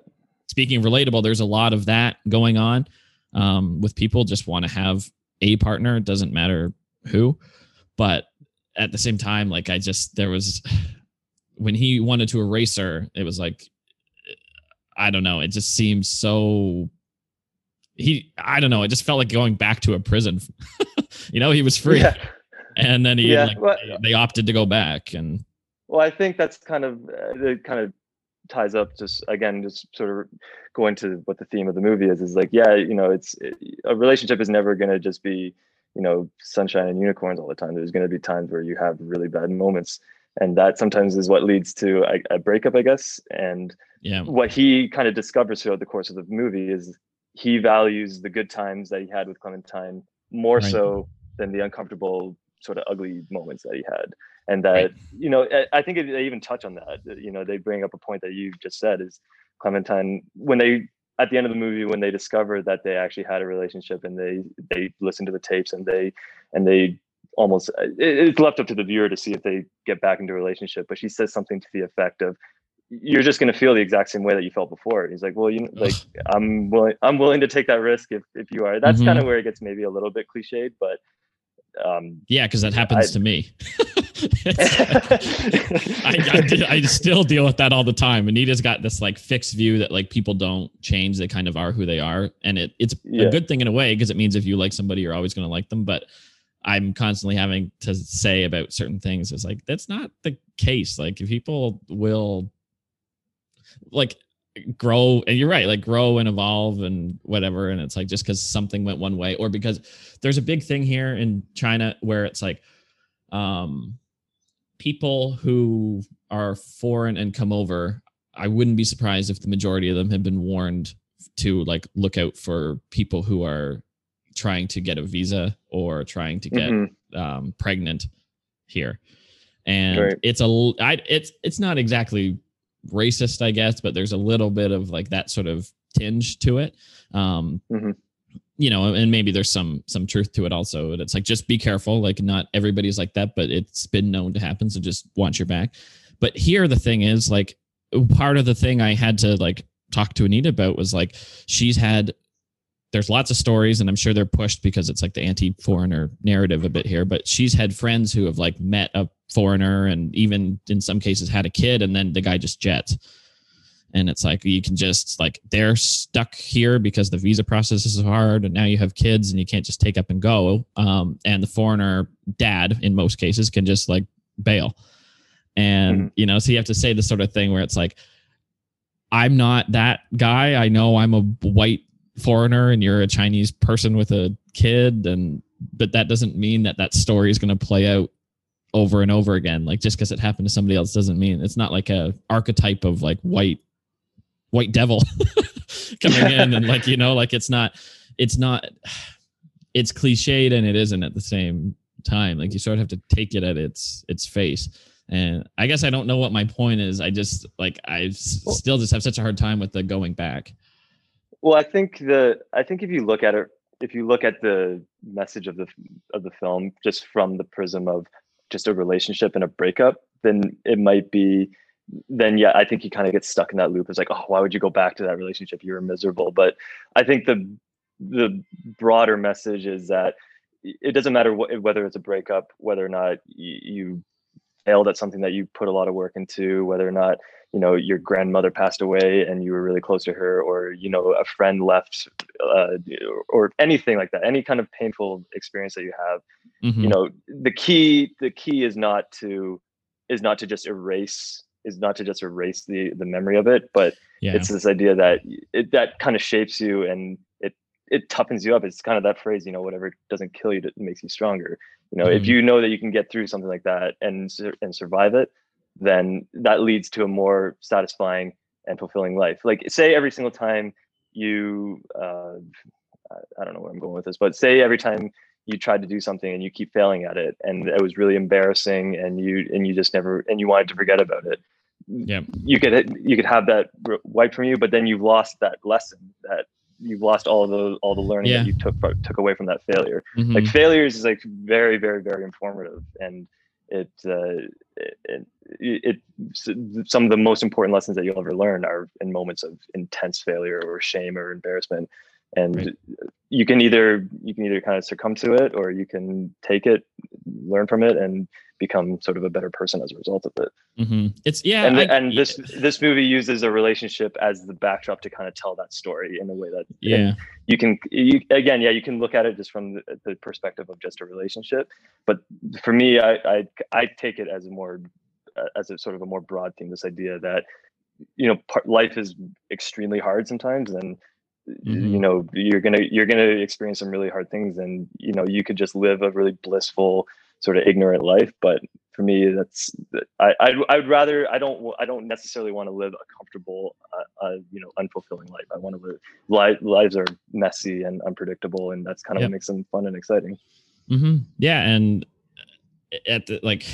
speaking of relatable, there's a lot of that going on um, with people just want to have a partner. It doesn't matter who, but at the same time, like I just there was when he wanted to erase her, it was like I don't know. It just seems so. He, I don't know. It just felt like going back to a prison. you know, he was free, yeah and then he Yeah, like well- they, they opted to go back, and well i think that's kind of uh, it kind of ties up just again just sort of going to what the theme of the movie is is like yeah you know it's a relationship is never going to just be you know sunshine and unicorns all the time. There's going to be times where you have really bad moments. And that sometimes is what leads to a, a breakup i guess. And yeah, what he kind of discovers throughout the course of the movie is he values the good times that he had with clementine more Right. so than the uncomfortable sort of ugly moments that he had. And that Right. you know I- i think they even touch on that that, you know they bring up a point that you just said is clementine when they at the end of the movie when they discover that they actually had a relationship and they they listen to the tapes and they and they almost it, it's left up to the viewer to see if they get back into a relationship but she says something to the effect of you're just going to feel the exact same way that you felt before. He's like, well, you know, like I'm willing, I'm willing to take that risk if, if you are. That's Mhm. kind of where it gets maybe a little bit cliched, but um, yeah, because that happens I- to me. I, I, I still deal with that all the time. Anita's got this like fixed view that like people don't change; they kind of are who they are, and it it's Yeah. a good thing in a way because it means if you like somebody, you're always going to like them. But I'm constantly having to say about certain things is like that's not the case. Like people will like grow and you're right like grow and evolve and whatever and it's like just because something went one way or because there's a big thing here in china where it's like um people who are foreign and come over i wouldn't be surprised if the majority of them have been warned to like look out for people who are trying to get a visa or trying to get mhm, um, pregnant here, and Right. it's a I, it's it's not exactly racist, I guess, but there's a little bit of like that sort of tinge to it. Um, Mhm. You know, and maybe there's some some truth to it also. And it's like just be careful. Like not everybody's like that, but it's been known to happen. So just watch your back. But here the thing is like part of the thing I had to like talk to Anita about was like she's had there's lots of stories and i'm sure they're pushed because it's like the anti-foreigner narrative a bit here but she's had friends who have like met a foreigner and even in some cases had a kid and then the guy just jets and it's like you can just like they're stuck here because the visa process is hard and now you have kids and you can't just take up and go. Um, and the foreigner dad in most cases can just like bail. And mm-hmm. you know so you have to say the sort of thing where it's like i'm not that guy. I know i'm a white foreigner and you're a chinese person with a kid and but that doesn't mean that that story is going to play out over and over again. Like just because it happened to somebody else doesn't mean it's not like a archetype of like white white devil coming in and like you know like it's not it's not it's cliched and it isn't at the same time. Like you sort of have to take it at its its face. And i guess i don't know what my point is. I just like i well, still just have such a hard time with the going back. Well i think the i think if you look at it if you look at the message of the of the film just from the prism of just a relationship and a breakup then it might be then yeah, I think you kind of get stuck in that loop. It's like, oh, why would you go back to that relationship? You were miserable. But I think the the broader message is that it doesn't matter what, whether it's a breakup, whether or not you failed at something that you put a lot of work into, whether or not you know your grandmother passed away and you were really close to her, or you know a friend left, uh, or anything like that. Any kind of painful experience that you have, mm-hmm. you know, the key the key is not to is not to just erase is not to just erase the the memory of it, but yeah. it's this idea that it that kind of shapes you and it it toughens you up. It's kind of that phrase, you know, whatever doesn't kill you, it makes you stronger. You know, mm-hmm. if you know that you can get through something like that and and survive it, then that leads to a more satisfying and fulfilling life. Like say every single time you uh, I don't know where I'm going with this, but say every time you tried to do something and you keep failing at it and it was really embarrassing and you and you just never and you wanted to forget about it yeah you could you could have that wiped from you but then you've lost that lesson that you've lost all the all the learning yeah. that you took took away from that failure mm-hmm. like failures is like very very very informative and it, uh, it, it, it some of the most important lessons that you'll ever learn are in moments of intense failure or shame or embarrassment and right. you can either you can either kind of succumb to it or you can take it learn from it and become sort of a better person as a result of it mm-hmm. it's yeah and, I, and this this movie uses a relationship as the backdrop to kind of tell that story in a way that yeah you can you, again yeah you can look at it just from the, the, perspective of just a relationship but for me I, I i take it as a more as a sort of a more broad thing this idea that you know part, life is extremely hard sometimes and mm-hmm. you know you're gonna you're gonna experience some really hard things and you know you could just live a really blissful sort of ignorant life but for me that's i i'd, I'd rather i don't i don't necessarily want to live a comfortable uh, uh, you know unfulfilling life i want to live li- lives are messy and unpredictable and that's kind of yep. what makes them fun and exciting mm-hmm. yeah and at the like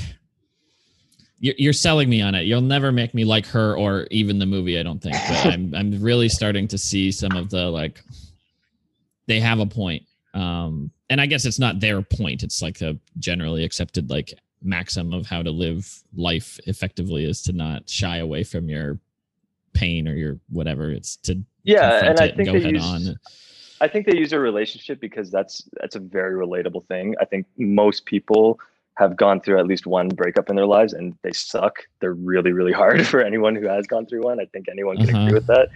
you're selling me on it. You'll never make me like her or even the movie. I don't think. But I'm I'm really starting to see some of the like. They have a point, um, and I guess it's not their point. It's like a generally accepted like maxim of how to live life effectively is to not shy away from your pain or your whatever. It's to yeah, and I think and they use, on. I think they use a relationship because that's that's a very relatable thing. I think most people have gone through at least one breakup in their lives and they suck. They're really, really hard for anyone who has gone through one. I think anyone can uh-huh. agree with that.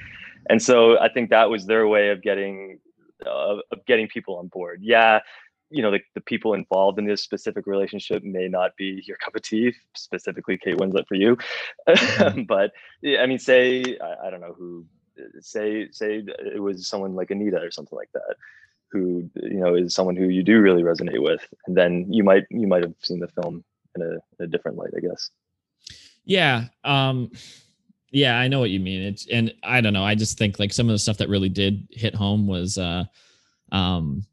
And so I think that was their way of getting uh, of getting people on board. Yeah, you know, the, the people involved in this specific relationship may not be your cup of tea, specifically Kate Winslet for you. Mm-hmm. but I mean, say I, I don't know who say say it was someone like Anita or something like that who you know is someone who you do really resonate with and then you might you might have seen the film in a, in a different light i guess. Yeah um yeah i know what you mean. It's and i don't know i just think like some of the stuff that really did hit home was uh um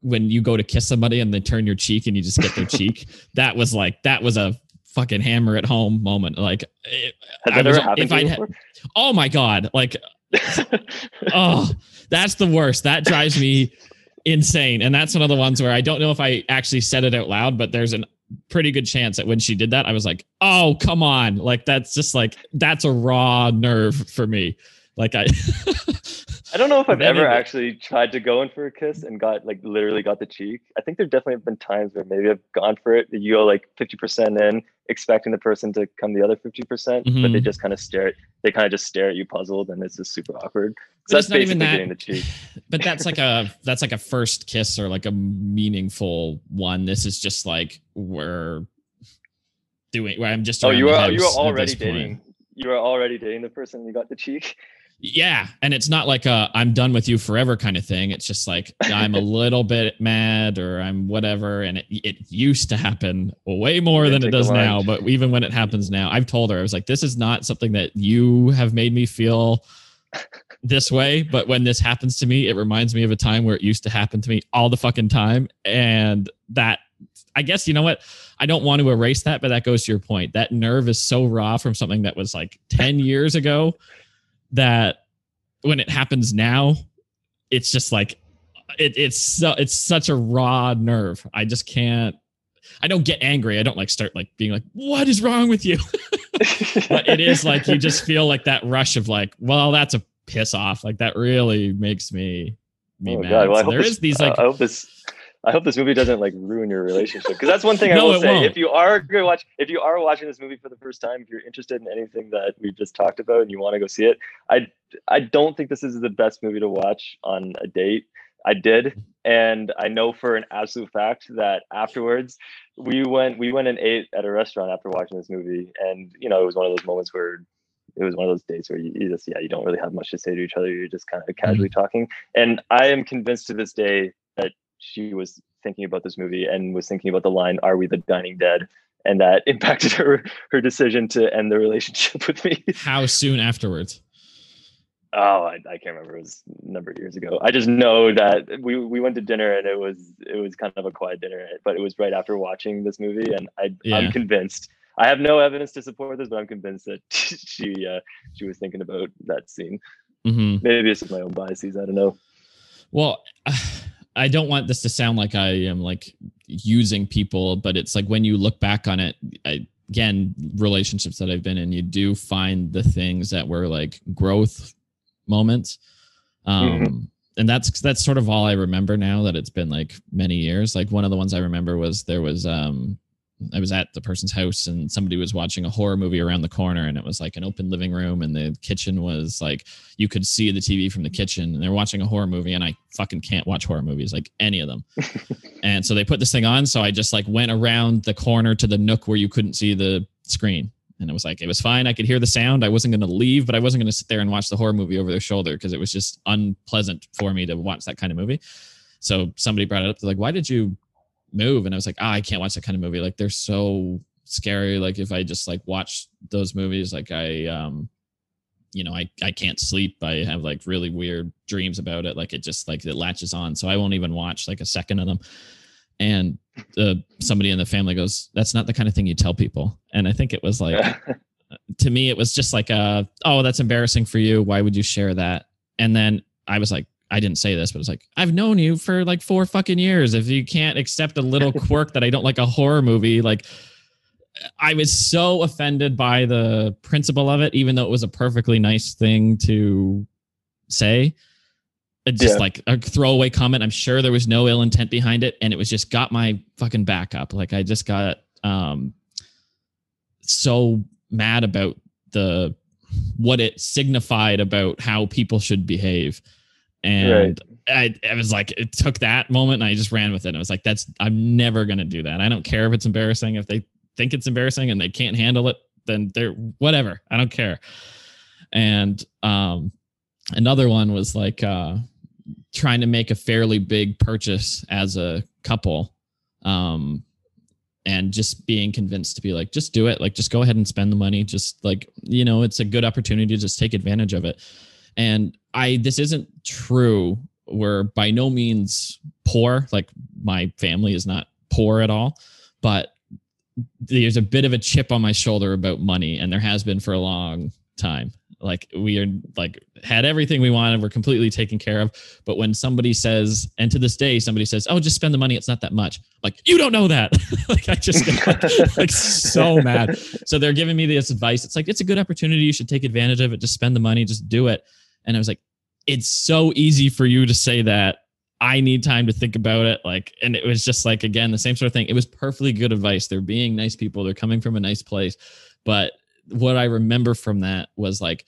when you go to kiss somebody and they turn your cheek and you just get their cheek that was like that was a fucking hammer at home moment. Like it, was, ever happened if I had, oh my god like oh, that's the worst. That drives me insane. And that's one of the ones where I don't know if I actually said it out loud, but there's a pretty good chance that when she did that, I was like, oh, come on. Like, that's just like, that's a raw nerve for me. Like, I. I don't know if I've Maybe ever actually tried to go in for a kiss and got like literally got the cheek. I think there definitely have been times where maybe I've gone for it. You go like 50% in, expecting the person to come the other 50%, but they Mhm. just kind of stare at they kind of just stare at you puzzled and it's just super awkward. So it's that's not even basically that- getting the cheek. but that's like a that's like a first kiss or like a meaningful one. This is just like we're doing where I'm just Oh, you are you are already this point. dating. You are already dating the person you got the cheek. Yeah, and it's not like a I'm done with you forever kind of thing. It's just like I'm a little bit mad or I'm whatever, and it, it used to happen way more Yeah, than it does now. But even when it happens now, I've told her I was like, this is not something that you have made me feel this way. But when this happens to me, it reminds me of a time where it used to happen to me all the fucking time, and that. I guess you know what? I don't want to erase that, but that goes to your point. That nerve is so raw from something that was like 10 years ago that when it happens now, it's just like it, it's so it's such a raw nerve. I just can't. I don't get angry. I don't like start like being like, "What is wrong with you?" but it is like you just feel like that rush of like, "Well, that's a piss off." Like that really makes me me Oh, mad. God. Well, So there is these uh, like I hope this. I hope this movie doesn't like ruin your relationship because that's one thing I No, will say. won't. If you are going watch, if you are watching this movie for the first time, if you're interested in anything that we've just talked about and you want to go see it, I I don't think this is the best movie to watch on a date. I did, and I know for an absolute fact that afterwards we went we went and ate at a restaurant after watching this movie, and you know it was one of those moments where it was one of those dates where you, you just yeah you don't really have much to say to each other. You're just kind of casually mm-hmm. talking, and I am convinced to this day that she was thinking about this movie and was thinking about the line "Are we the dining dead?" and that impacted her her decision to end the relationship with me. how soon afterwards. Oh, I, I can't remember. It was a number of years ago. I just know that we we went to dinner and it was it was kind of a quiet dinner, but it was right after watching this movie, and I Yeah. I'm convinced. I have no evidence to support this, but I'm convinced that she uh, she was thinking about that scene. hmm Maybe it's just my own biases. I don't know. Well, I don't want this to sound like I am like using people, but it's like when you look back on it, I, again, relationships that I've been in, you do find the things that were like growth moments. Um, and that's that's sort of all I remember now that it's been like many years. Like one of the ones I remember was there was um I was at the person's house and somebody was watching a horror movie around the corner and it was like an open living room and the kitchen was like you could see the TV from the kitchen and they're watching a horror movie and I fucking can't watch horror movies like any of them. and so they put this thing on so I just like went around the corner to the nook where you couldn't see the screen and it was like it was fine I could hear the sound I wasn't going to leave but I wasn't going to sit there and watch the horror movie over their shoulder because it was just unpleasant for me to watch that kind of movie. So somebody brought it up they're like why did you move and i was like ah, i can't watch that kind of movie. Like they're so scary. Like if i just like watch those movies like i um you know i i can't sleep. I have like really weird dreams about it. Like it just like it latches on. So i won't even watch like a second of them. And uh, somebody in the family goes that's not the kind of thing you tell people. And i think it was like to me it was just like uh oh that's embarrassing for you. Why would you share that? And then i was like i didn't say this but it's like i've known you for like four fucking years. If you can't accept a little quirk that i don't like a horror movie like i was so offended by the principle of it even though it was a perfectly nice thing to say. It just Yeah. like a throwaway comment. I'm sure there was no ill intent behind it and it was just got my fucking back up. Like i just got um so mad about the what it signified about how people should behave and I, I was like it took that moment and i just ran with it. I was like that's i'm never going to do that. I don't care if it's embarrassing. If they think it's embarrassing and they can't handle it then they're whatever. I don't care. And um another one was like uh trying to make a fairly big purchase as a couple um and just being convinced to be like just do it. Like just go ahead and spend the money. Just like you know it's a good opportunity. To just take advantage of it and i this isn't true we're by no means poor like my family is not poor at all but there's a bit of a chip on my shoulder about money and there has been for a long time. Like we are like had everything we wanted we're completely taken care of but when somebody says and to this day somebody says oh just spend the money it's not that much like you don't know that. Like i just get like so mad. So they're giving me this advice. It's like it's a good opportunity. You should take advantage of it. Just spend the money. Just do it and i was like it's so easy for you to say that I need time to think about it. Like, and it was just like, again, the same sort of thing. It was perfectly good advice. They're being nice people. They're coming from a nice place. But what I remember from that was like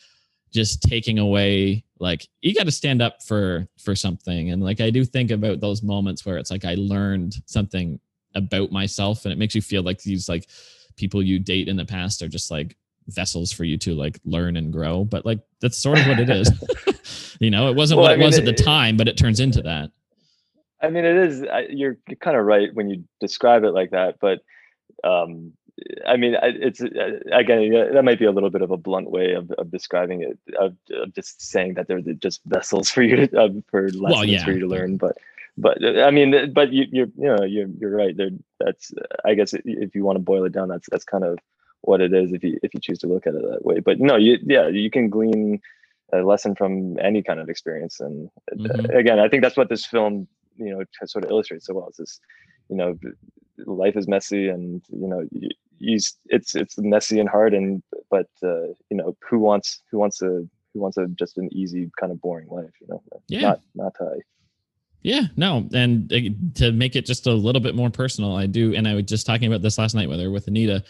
just taking away, like, you got to stand up for, for something. And like, I do think about those moments where it's like, I learned something about myself and it makes you feel like these like people you date in the past are just like vessels for you to like learn and grow. But like, that's sort of what it is. you know, it wasn't well, what I mean, it was at the time, but it turns into that. I mean, it is. You're kind of right when you describe it like that, but um, I mean, it's uh, again that might be a little bit of a blunt way of, of describing it, of, of just saying that they're just vessels for you to uh, for lessons well, yeah. for you to learn. But but I mean, but you you're you know you're you're right. There, that's I guess if you want to boil it down, that's that's kind of what it is if you if you choose to look at it that way. But no, you yeah, you can glean a lesson from any kind of experience, and mm-hmm. again, I think that's what this film you know sort of illustrates so well. It's this, you know, life is messy, and you know, you, it's it's messy and hard, and but uh, you know, who wants who wants a who wants a just an easy kind of boring life, you know? Yeah. Not not high. Yeah, no, and uh, to make it just a little bit more personal, I do, and I was just talking about this last night with her with Anita.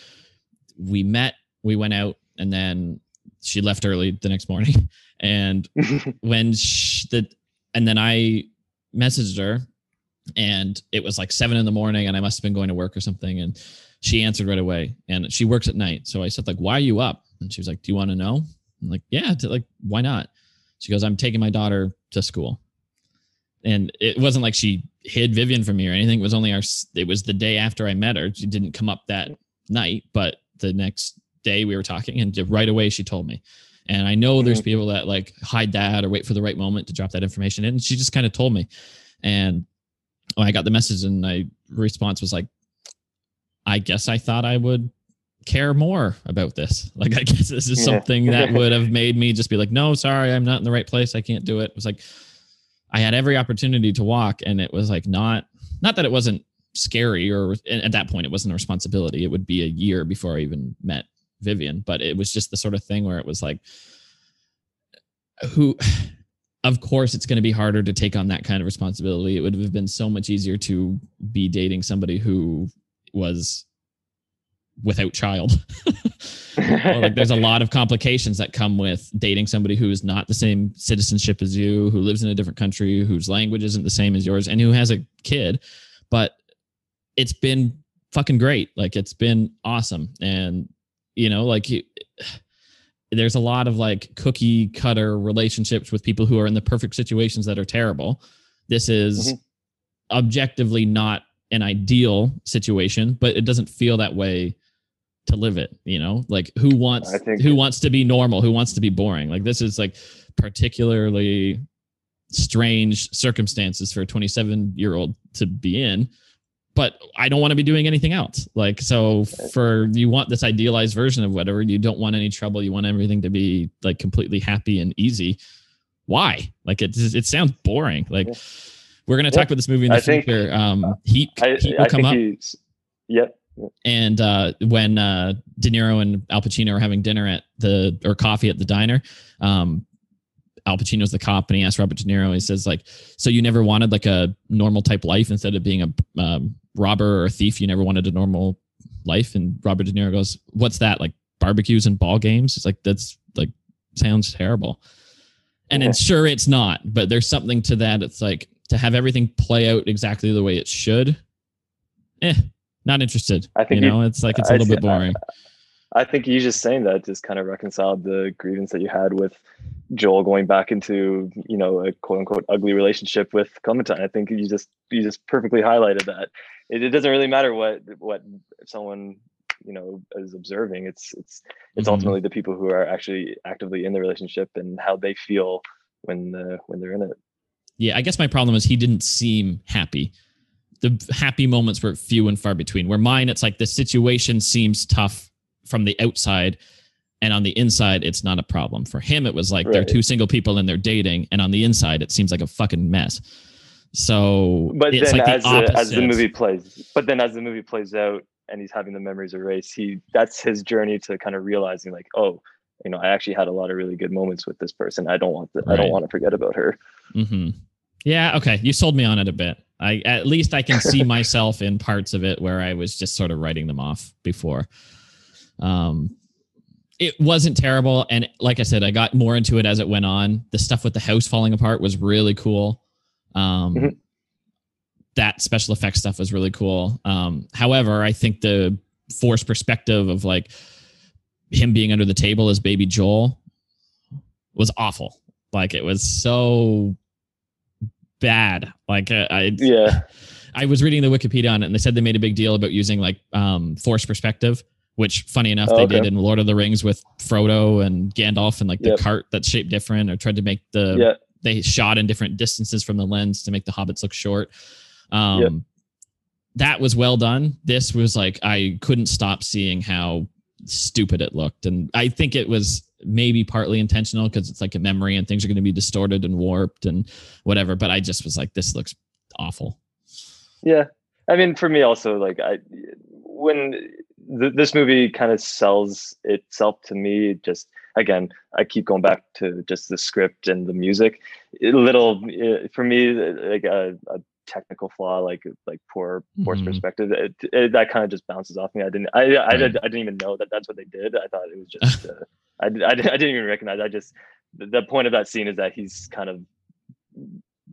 We met, we went out, and then she left early the next morning, and when she, the and then I messaged her and it was like seven in the morning and I must have been going to work or something. And she answered right away and she works at night. So I said like, why are you up? And she was like, do you want to know? I'm like, yeah, to, like, why not? She goes, I'm taking my daughter to school. And it wasn't like she hid Vivian from me or anything. It was only our, it was the day after I met her. She didn't come up that night, but the next day we were talking and right away she told me. And I know there's mm-hmm. people that like hide that or wait for the right moment to drop that information in. And she just kind of told me. And I got the message and my response was like, I guess I thought I would care more about this. Like, I guess this is something that would have made me just be like, no, sorry, I'm not in the right place. I can't do it. It was like, I had every opportunity to walk and it was like, not, not that it wasn't scary or at that point it wasn't a responsibility. It would be a year before I even met Vivian, but it was just the sort of thing where it was like, who, of course, it's going to be harder to take on that kind of responsibility. It would have been so much easier to be dating somebody who was without child. like there's a lot of complications that come with dating somebody who is not the same citizenship as you, who lives in a different country, whose language isn't the same as yours, and who has a kid. But it's been fucking great. Like it's been awesome. And you know like there's a lot of like cookie cutter relationships with people who are in the perfect situations that are terrible this is mm-hmm. objectively not an ideal situation but it doesn't feel that way to live it you know like who wants who wants to be normal who wants to be boring like this is like particularly strange circumstances for a 27 year old to be in but I don't want to be doing anything else. Like, so for you want this idealized version of whatever, you don't want any trouble. You want everything to be like completely happy and easy. Why? Like, it, it sounds boring. Like, we're going to talk about this movie in the I future. Think, um, Heat, I, Heat will I come up. Yep. And uh, when uh, De Niro and Al Pacino are having dinner at the or coffee at the diner, um, Al Pacino's the cop, and he asks Robert De Niro. He says like, "So you never wanted like a normal type life instead of being a um, robber or a thief, you never wanted a normal life. And Robert De Niro goes, What's that? Like barbecues and ball games? It's like, that's like, sounds terrible. And yeah. it's sure it's not, but there's something to that. It's like to have everything play out exactly the way it should. Eh, not interested. I think you know, it's like it's a little bit boring. I, I think you just saying that just kind of reconciled the grievance that you had with Joel going back into you know a quote unquote ugly relationship with Clementine. I think you just you just perfectly highlighted that it, it doesn't really matter what what someone you know is observing. It's it's it's mm-hmm. ultimately the people who are actually actively in the relationship and how they feel when uh, when they're in it. Yeah i guess my problem is he didn't seem happy. The happy moments were few and far between. Where mine it's like the situation seems tough from the outside and on the inside it's not a problem. For him it was like right. they're two single people and they're dating and on the inside it seems like a fucking mess so, but then like as, the, as the movie plays, but then as the movie plays out and he's having the memories erased, he that's his journey to kind of realizing like, oh, you know, I actually had a lot of really good moments with this person. I don't want to, I don't want to forget about her. Mm-hmm. Yeah. Okay. You sold me on it a bit. I at least I can see myself in parts of it where I was just sort of writing them off before. Um, it wasn't terrible, and like I said, I got more into it as it went on. The stuff with the house falling apart was really cool. Um, Mhm. That special effects stuff was really cool. Um, however, I think the forced perspective of like him being under the table as baby Joel was awful. Like it was so bad. Like uh, I, Yeah. I was reading the Wikipedia on it, and they said they made a big deal about using like um, forced perspective, which, funny enough, Oh, they okay. did in Lord of the Rings with Frodo and Gandalf, and like the cart that's shaped different, or tried to make the yeah. They shot in different distances from the lens to make the hobbits look short. Um, Yep. That was well done. This was like I couldn't stop seeing how stupid it looked, and I think it was maybe partly intentional because it's like a memory and things are going to be distorted and warped and whatever. But I just was like, this looks awful. Yeah, I mean, for me also, like I, when th- this movie kind of sells itself to me, just again, I keep going back to just the script and the music. A little uh, for me, like a, a technical flaw, like like poor poor Mhm. perspective, it, it, that kind of just bounces off me. I didn't, I, I, Right. did, I didn't even know that that's what they did. I thought it was just, uh, I, I, I didn't even recognize. I just the, the point of that scene is that he's kind of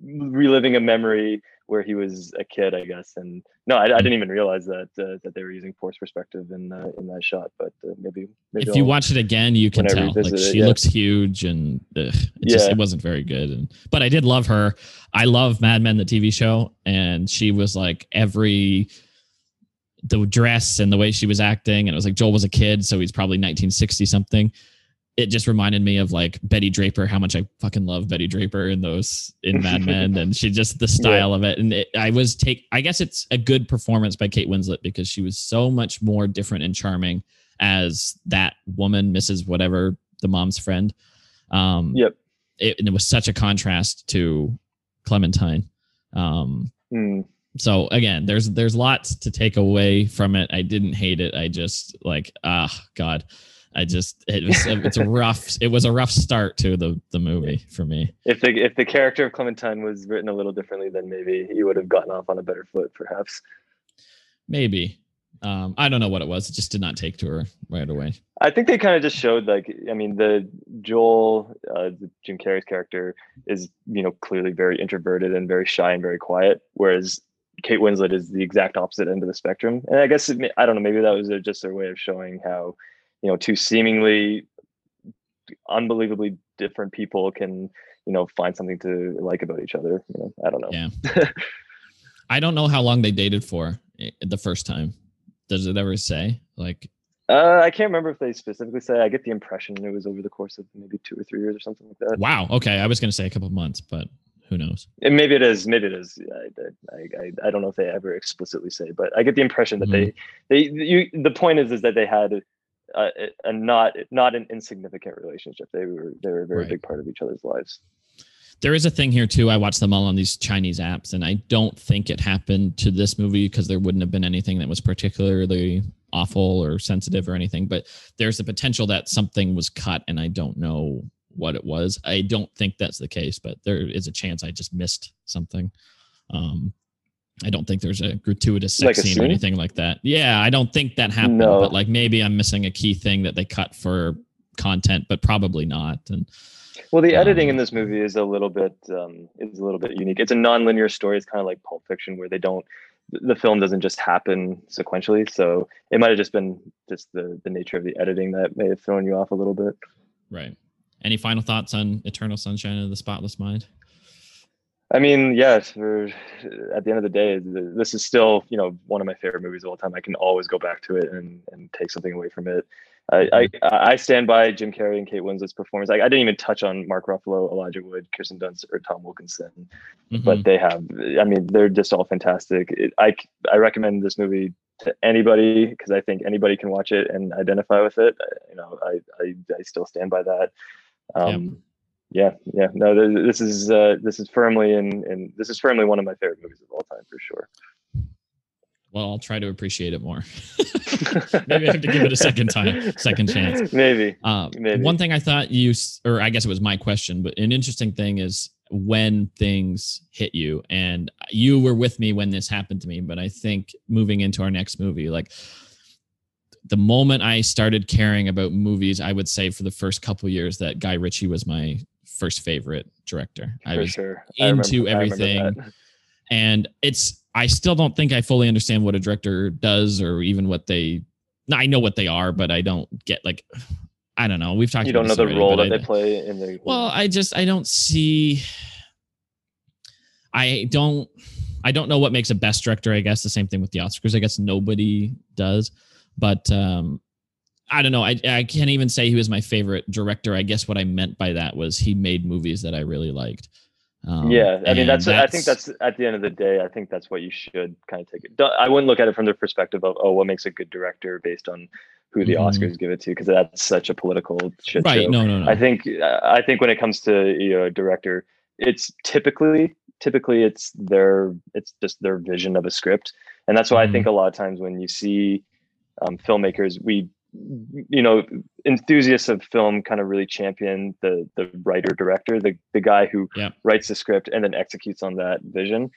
reliving a memory where he was a kid, I guess. And no, I, I didn't even realize that uh, that they were using forced perspective in uh, in that shot. But uh, maybe maybe if you I'll- watch it again, you can tell like revisit it, she yeah. looks huge and ugh, it just Yeah. it wasn't very good. And but I did love her. I love Mad Men, the TV show, and she was like every the dress and the way she was acting, and it was like Joel was a kid, so he's probably 1960 something. It just reminded me of like Betty Draper, how much I fucking love Betty Draper in those in Mad Men, and she just the style of it. And it, I was take, I guess it's a good performance by Kate Winslet because she was so much more different and charming as that woman, Mrs. Whatever, the mom's friend. Um, Yep. It, and it was such a contrast to Clementine. Um, Hmm. so again, there's there's lots to take away from it. I didn't hate it. I just like ah God, I just it was it's a rough. It was a rough start to the the movie for me. if the if the character of Clementine was written a little differently, then maybe you would have gotten off on a better foot, perhaps. Maybe um, I don't know what it was. It just did not take to her right away. I think they kind of just showed like I mean the Joel uh, the Jim Carrey's character is you know clearly very introverted and very shy and very quiet, whereas Kate Winslet is the exact opposite end of the spectrum. And I guess it, may- I don't know maybe that was just their way of showing how you know two seemingly unbelievably different people can you know find something to like about each other. You know I don't know. Yeah. I don't know how long they dated for eh, the first time. Does it ever say? Like, Uh, I can't remember if they specifically say. I get the impression it was over the course of maybe two or three years or something like that. wow, okay. I was going to say a couple of months, but who knows? And maybe it is. Maybe it is. I, I, I, I don't know if they ever explicitly say, but I get the impression that they, they, you. The point is, is that they had a, a not not an insignificant relationship. They were they were a very Right. big part of each other's lives. There is a thing here too. I watch them all on these Chinese apps, and I don't think it happened to this movie because there wouldn't have been anything that was particularly awful or sensitive or anything. But there's the potential that something was cut, and I don't know what it was. I don't think that's the case, but there is a chance I just missed something. Um, I don't think there's a gratuitous sex Like a scene, or anything like that. Yeah, I don't think that happened. No. But like maybe I'm missing a key thing that they cut for content, but probably not. And Well, the editing in Um, this movie is a little bit um, is a little bit unique. It's a non-linear story. It's kind of like Pulp Fiction, where they don't the film doesn't just happen sequentially. So it might have just been just the the nature of the editing that may have thrown you off a little bit. Right. Any final thoughts on Eternal Sunshine of the Spotless Mind? I mean, yes. For at the end of the day, this is still you know one of my favorite movies of all time. I can always go back to it and and take something away from it. I I, I stand by Jim Carrey and Kate Winslet's performance. I, I didn't even touch on Mark Ruffalo, Elijah Wood, Kirsten Dunst, or Tom Wilkinson, Mhm. but they have. I mean, they're just all fantastic. It, I I recommend this movie to anybody because I think anybody can watch it and identify with it. I- You know, I I, I still stand by that. Um, Yeah, yeah. Yeah no, this is uh, this is firmly in, in this is firmly one of my favorite movies of all time for sure. Well, I'll try to appreciate it more. Maybe I have to give it a second time, second chance. Maybe. Uh, Maybe. One thing I thought you, or I guess it was my question, but an interesting thing is when things hit you, and you were with me when this happened to me. But I think moving into our next movie, like the moment I started caring about movies, I would say for the first couple years that Guy Ritchie was my first favorite director. I was sure. I into remember everything. and it's I still don't think I fully understand what a director does or even what they. No, I know what they are, but I don't get like. I don't know. We've talked. You about don't know the already, role that I- they play in the. Well, I just I don't see. I don't. I don't know what makes a best director. I guess the same thing with the Oscars. I guess nobody does, but um, I don't know. I I can't even say he was my favorite director. I guess what I meant by that was he made movies that I really liked. Um, yeah, I mean and that's, I think that's at the end of the day. I think that's what you should kind of take it. I wouldn't look at it from the perspective of oh, what makes a good director based on who the Mhm. Oscars give it to because that's such a political shit right. show. No, no, no. I think I think when it comes to you know director, it's typically typically it's their it's just their vision of a script, and that's why I think a lot of times when you see um, filmmakers, we you know enthusiasts of film kind of really champion the the writer director, the the guy who Yep. writes the script and then executes on that vision.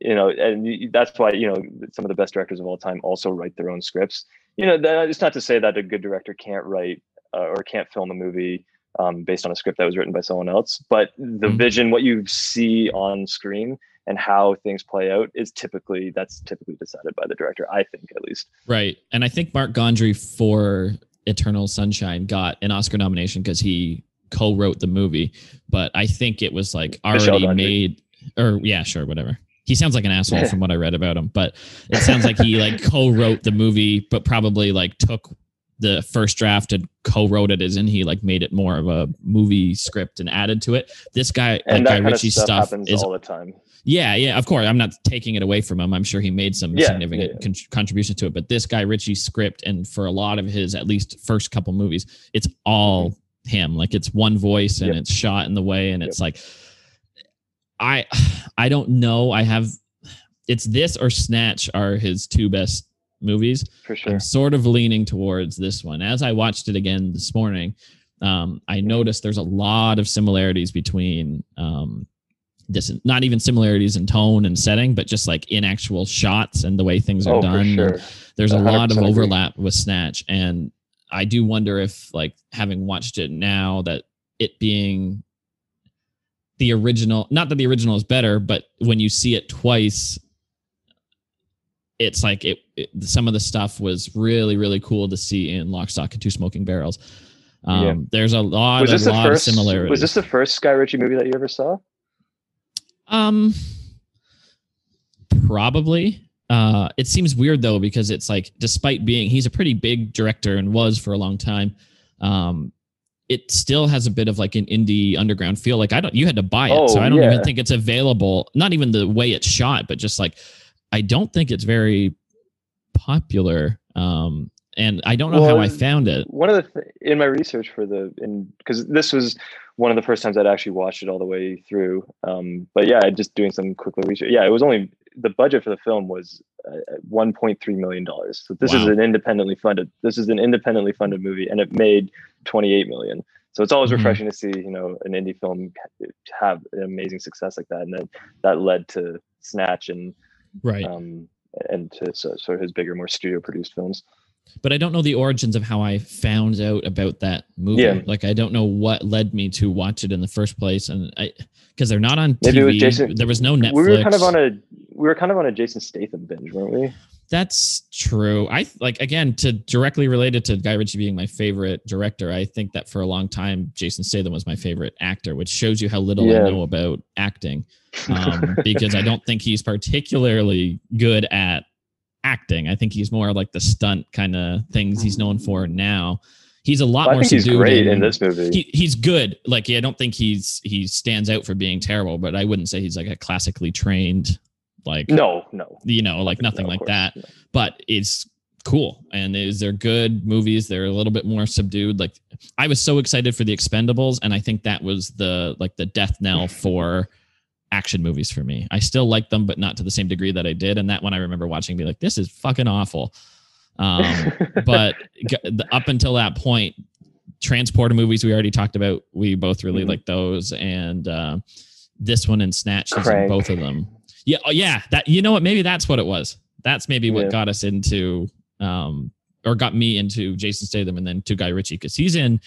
You know, and that's why you know some of the best directors of all time also write their own scripts. You know, that, it's not to say that a good director can't write uh, or can't film a movie um, based on a script that was written by someone else. But the Mhm. vision, what you see on screen and how things play out is typically that's typically decided by the director. I think at least. Right. And I think Mark Gondry for Eternal Sunshine got an Oscar nomination because he co-wrote the movie, but I think it was like already made or yeah, sure, whatever. He sounds like an asshole from what I read about him, but it sounds like he like co-wrote the movie, but probably like took the first draft and co-wrote it as in he like made it more of a movie script and added to it. This guy, And like that Guy Ritchie stuff, stuff, is all the time. yeah, yeah, of course. I'm not taking it away from him. I'm sure he made some Yeah, significant yeah, yeah. con- contributions to it. But this guy Ritchie script, and for a lot of his at least first couple movies, it's all him. Like it's one voice and Mm-hmm. Yep. it's shot in the way, and it's like, I, I don't know. I have, it's this or Snatch are his two best movies. For sure. I'm sort of leaning towards this one. As I watched it again this morning, um, I noticed there's a lot of similarities between um, this, not even similarities in tone and setting, but just like in actual shots and the way things are Oh, done. sure. There's a lot of 100% agree. overlap with Snatch, and I do wonder if, like, having watched it now, that it being the original, not that the original is better, but when you see it twice, it's like it, it some of the stuff was really really cool to see in Lock, Stock, and Two Smoking Barrels. Um, Yeah. There's a lot, Was a this the lot first? of similarities. Was this the first Guy Ritchie movie that you ever saw? Um, probably. Uh, it seems weird though because it's like, despite being he's a pretty big director and was for a long time, um, it still has a bit of like an indie underground feel. Like I don't, you had to buy it, so Oh, I don't even think it's available. Not even the way it's shot, but just like I don't think it's very popular. Um, and I don't know how I found it. One of the th- in my research for the in because this was one of the first times I'd actually watched it all the way through. Um, but yeah, just doing some quick research. Yeah, it was only the budget for the film was uh, 1.3 million dollars. So this is an independently funded. This is an independently funded movie, and it made 28 million. So it's always Mhm. refreshing to see you know an indie film have an amazing success like that, and then that led to Snatch and Right. um, and to so, sort of his bigger, more studio produced films. but I don't know the origins of how I found out about that movie. Yeah. Like I don't know what led me to watch it in the first place, and I because they're not on Maybe it was TV. Jason- there was no Netflix. We were kind of on a we were kind of on a Jason Statham binge, weren't we? That's true. I like again to directly related to Guy Ritchie being my favorite director. I think that for a long time Jason Statham was my favorite actor, which shows you how little Yeah. I know about acting. Um, because I don't think he's particularly good at acting. I think he's more like the stunt kind of things he's known for now. He's a lot I more think he's great in, this movie. he, he's good. Like I don't think he's he stands out for being terrible, but I wouldn't say he's like a classically trained like no, no, you know like nothing no, like course, that. no. But it's cool and is they're good movies. They're a little bit more subdued. Like I was so excited for the Expendables, and I think that was the like the death knell for action movies for me. I still like them, but not to the same degree that I did. And that one I remember watching, be like, this is fucking awful. Um, but up until that point, transporter movies we already talked about. We both really mm-hmm. like those, and uh, this one and Snatch. Both of them. Yeah, oh, yeah. That you know what? Maybe that's what it was. That's maybe what yeah. got us into, um, or got me into Jason Statham, and then to Guy Ritchie because he's in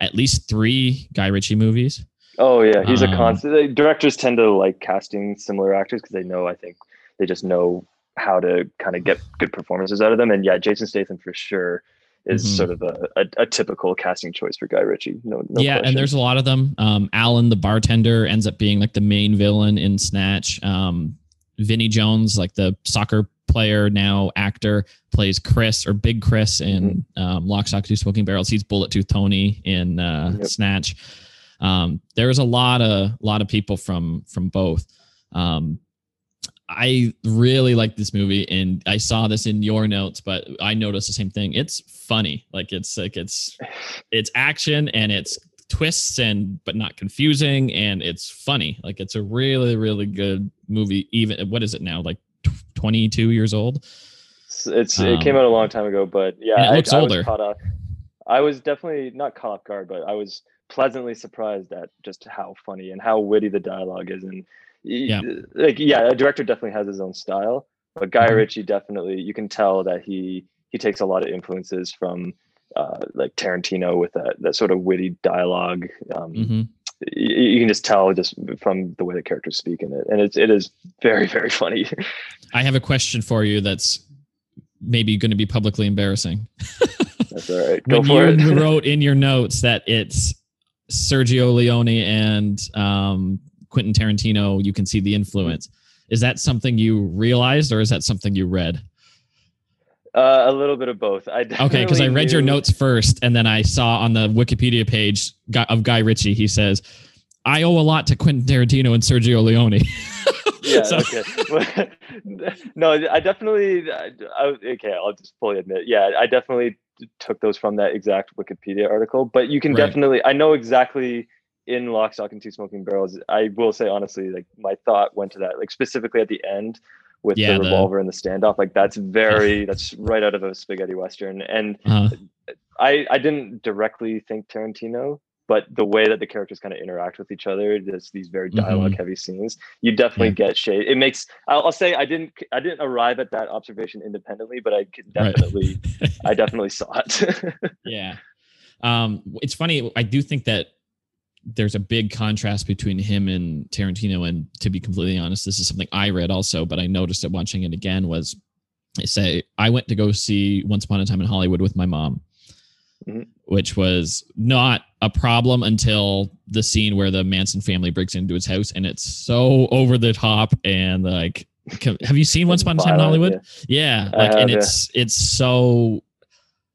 at least three Guy Ritchie movies. Oh yeah, he's um, a constant. Directors tend to like casting similar actors because they know. I think they just know how to kind of get good performances out of them. And yeah, Jason Statham for sure is mm-hmm. sort of a, a, a, typical casting choice for Guy Ritchie. No, no yeah, question. and there's a lot of them. Um, Alan, the bartender, ends up being like the main villain in Snatch. Um, Vinnie Jones, like the soccer player now actor, plays Chris or Big Chris in mm-hmm. um, Lock, Stock, Two Smoking Barrels. He's Bullet Tooth Tony in uh, yep. Snatch. Um, there's a lot of lot of people from from both. Um, I really like this movie, and I saw this in your notes, but I noticed the same thing. It's funny, like it's like it's it's action and it's twists and but not confusing, and it's funny. Like it's a really really good movie. Even what is it now? Like twenty two years old. It's, it's um, it came out a long time ago, but yeah, it looks I, older. I was, caught I was definitely not caught off guard, but I was pleasantly surprised at just how funny and how witty the dialogue is and yeah. like yeah, a director definitely has his own style, but Guy mm-hmm. Ritchie definitely you can tell that he he takes a lot of influences from uh, like Tarantino with that that sort of witty dialogue. Um, mm-hmm. you, you, can just tell just from the way the characters speak in it, and it's it is very very funny. I have a question for you that's maybe going to be publicly embarrassing. that's all right. Go when you wrote in your notes that it's Sergio Leone and um, Quentin Tarantino, you can see the influence. Is that something you realized, or is that something you read? Uh, a little bit of both. I okay, because I read knew... your notes first, and then I saw on the Wikipedia page of Guy Ritchie, he says, "I owe a lot to Quentin Tarantino and Sergio Leone." yeah. so... Okay. no, I definitely. I, okay, I'll just fully admit. Yeah, I definitely took those from that exact Wikipedia article. But you can right. definitely. I know exactly in Lock, Stock, and Two Smoking Barrels, I will say honestly, like my thought went to that, like specifically at the end with yeah, the revolver the... and the standoff. Like that's very, that's right out of a spaghetti western. And uh-huh. I, I didn't directly think Tarantino, but the way that the characters kind of interact with each other, there's these very dialogue heavy mm-hmm. scenes. You definitely yeah. get shade. It makes. I'll, I'll, say I didn't. I didn't arrive at that observation independently, but I could definitely, right. I definitely saw it. yeah, um, it's funny. I do think that there's a big contrast between him and Tarantino. And to be completely honest, this is something I read also, but I noticed it watching it again was I say I went to go see Once Upon a Time in Hollywood with my mom, mm-hmm. which was not a problem until the scene where the Manson family breaks into his house and it's so over the top and like have you seen Once Upon a Time in Hollywood? Yeah, yeah like and it's it's so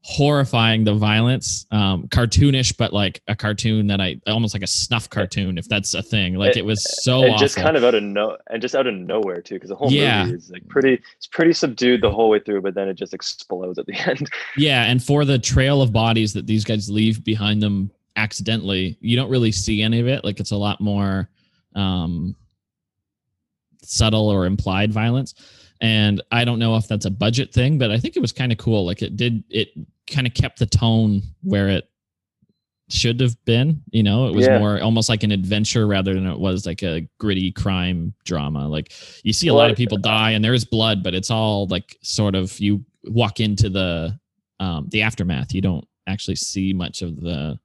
horrifying the violence um cartoonish but like a cartoon that i almost like a snuff cartoon if that's a thing. Like it, it was so and just kind of out of no and just out of nowhere too because the whole yeah. movie is like pretty it's pretty subdued the whole way through but then it just explodes at the end. Yeah and for the trail of bodies that these guys leave behind them accidentally you don't really see any of it. Like it's a lot more um subtle or implied violence and i don't know if that's a budget thing but i think it was kind of cool. Like it did it kind of kept the tone where it should have been you know? It was yeah. more almost like an adventure rather than it was like a gritty crime drama. Like you see a lot of people die and there is blood but it's all like sort of you walk into the um the aftermath. You don't actually see much of the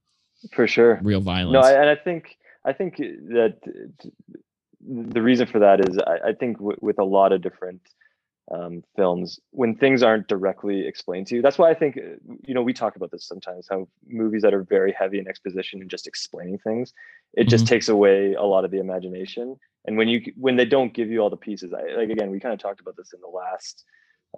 for sure. real violence. No I, and i think i think that the reason for that is i, I think w- with a lot of different um, films when things aren't directly explained to you. That's why I think, uh, you know, we talk about this sometimes how movies that are very heavy in exposition and just explaining things, it mm-hmm. just takes away a lot of the imagination. And when you when they don't give you all the pieces, I like again, we kind of talked about this in the last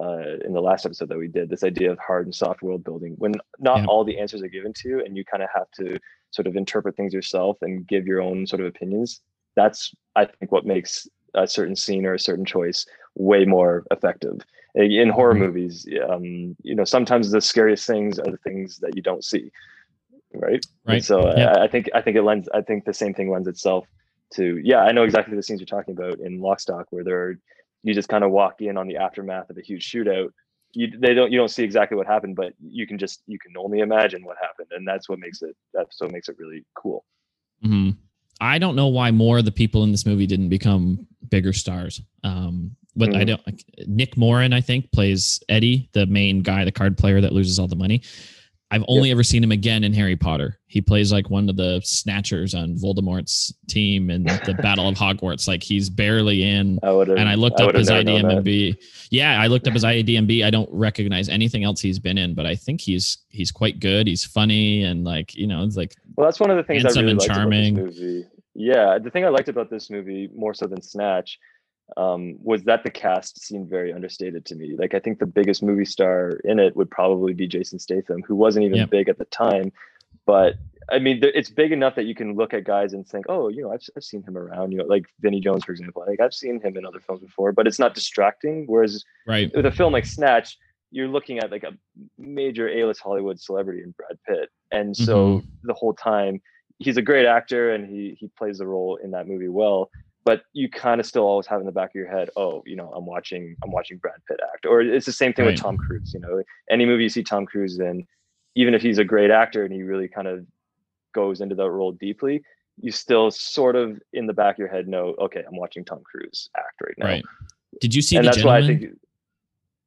uh, in the last episode that we did. This idea of hard and soft world building, when not yeah. all the answers are given to you, and you kind of have to sort of interpret things yourself and give your own sort of opinions. That's I think what makes a certain scene or a certain choice way more effective in horror mm-hmm. movies um, you know sometimes the scariest things are the things that you don't see right right and so yeah. I, I, think i think it lends i think the same thing lends itself to yeah, I know exactly the scenes you're talking about in Lockstock where they're you just kind of walk in on the aftermath of a huge shootout. You they don't you don't see exactly what happened, but you can just you can only imagine what happened, and that's what makes it that's what makes it really cool. hmm I don't know why more of the people in this movie didn't become bigger stars. Um, but I Mhm. don't. Like, Nick Moran, I think, plays Eddie, the main guy, the card player that loses all the money. I've only ever seen him again in Harry Potter. He plays like one of the snatchers on Voldemort's team in the Battle of Hogwarts. Like he's barely in. I And I looked I up his never known that. IDMB. Yeah, I looked up his IDMB. I don't recognize anything else he's been in, but I think he's he's quite good. He's funny and like you know, it's like Well, that's one of the things I really liked charming. about this movie. Yeah, the thing I liked about this movie more so than Snatch um, was that the cast seemed very understated to me. Like I think the biggest movie star in it would probably be Jason Statham, who wasn't even Yep. big at the time, but I mean, it's big enough that you can look at guys and think, oh, you know, I've, I've seen him around. You know, like Vinnie Jones, for example. Like I've seen him in other films before, but it's not distracting. Whereas right. with a film like Snatch, you're looking at like a major A-list Hollywood celebrity in Brad Pitt, and so the whole time he's a great actor and he he plays the role in that movie well. But you kind of still always have in the back of your head, oh, you know, I'm watching I'm watching Brad Pitt act, or it's the same thing Right. with Tom Cruise. You know, any movie you see Tom Cruise in, even if he's a great actor and he really kind of goes into that role deeply, you still sort of in the back of your head know, okay, I'm watching Tom Cruise act right now. Right. Did you see and the that's why? I think.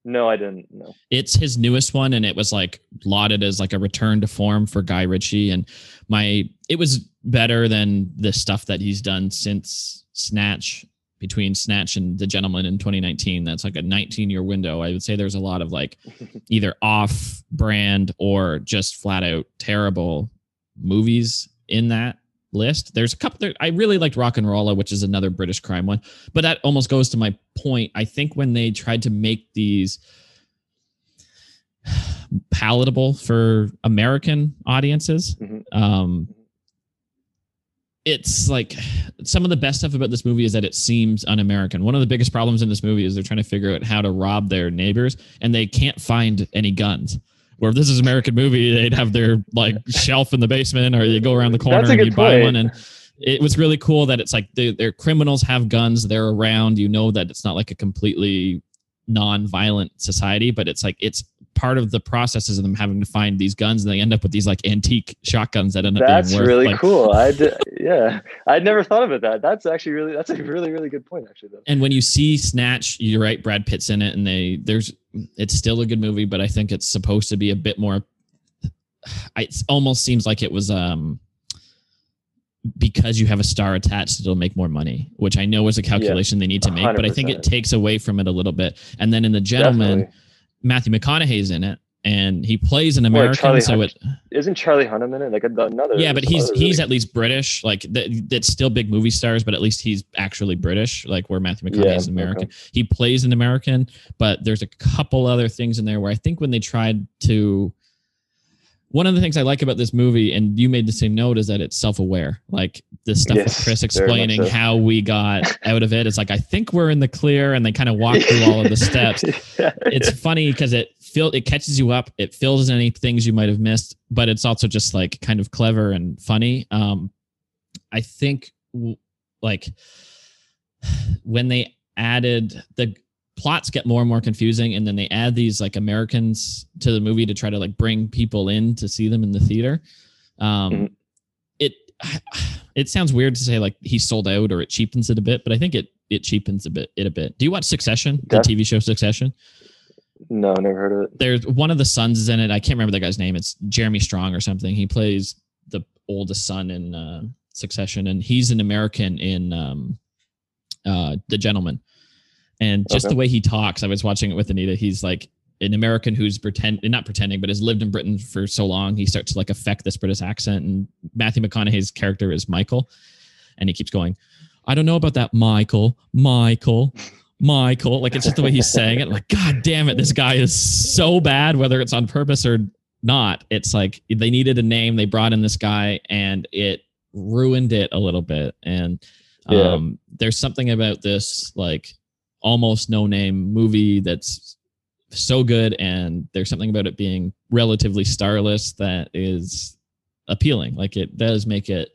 No, I didn't. No. it's his newest one and it was like lauded as like a return to form for guy ritchie and my it was better than the stuff that he's done since snatch between snatch and the gentlemen in 2019 that's like a 19 year window i would say there's a lot of like either off brand or just flat out terrible movies in that list there's a couple there i really liked RocknRolla which is another british crime one but that almost goes to my point i think when they tried to make these palatable for American audiences. Mhm. Um, it's like some of the best stuff about this movie is that it seems un-American. One of the biggest problems in this movie is they're trying to figure out how to rob their neighbors, and they can't find any guns. Where if this is American movie, they'd have their like shelf in the basement, or you go around the corner and you buy one. And it was really cool that it's like they, their criminals have guns, they're around. You know that it's not like a completely non-violent society, but it's like it's part of the processes of them having to find these guns, and they end up with these like antique shotguns that end up That's being worth really like, cool. I d- yeah, I'd never thought about that. That's actually really that's a really really good point actually. Though. and when you see Snatch, you're right. Brad Pitt's in it, and they there's it's still a good movie, but I think it's supposed to be a bit more. It almost seems like it was um because you have a star attached, it'll make more money, which I know is a calculation they need to make, but I think it takes away from it a little bit. And then in the gentlemen, Definitely. Matthew McConaughey's in it, and he plays an American, so it Isn't Charlie Hunnam in it? Like another. yeah, but he's he's really- at least British. Like that, that's still big movie stars, but at least he's actually British. Like where Matthew McConaughey is Yeah, American. He plays an American, but there's a couple other things in there where I think when they tried to. One of the things I like about this movie, and you made the same note, is that it's self-aware. Like the stuff with Chris explaining so. how we got out of it. It's like I think we're in the clear, and they kind of walk through all of the steps it's funny because it feel it catches you up. It fills in any things you might have missed, but it's also just like kind of clever and funny. Um, I think w- like when they added the plots get more and more confusing, and then they add these like Americans to the movie to try to like bring people in to see them in the theater. Um, Mhm. It it sounds weird to say like he sold out or it cheapens it a bit, but I think it it cheapens a bit it a bit. Do you watch Succession, the TV show Succession? no, never heard of it. there's one of the sons is in it. I can't remember the guy's name. It's Jeremy Strong or something. He plays the oldest son in uh, Succession, and he's an American in um, uh, The Gentlemen. And just Okay. the way he talks, I was watching it with Anita. He's like an American who's pretend not pretending, but has lived in Britain for so long. He starts to like affect this British accent. And Matthew McConaughey's character is Michael, and he keeps going. I don't know about that, Michael. Michael. Michael. Like it's just the way he's saying it. Like, God damn it, this guy is so bad, whether it's on purpose or not. It's like they needed a name. They brought in this guy and it ruined it a little bit. And Yeah. um, there's something about this like almost no name movie that's so good. And there's something about it being relatively starless that is appealing. Like it does make it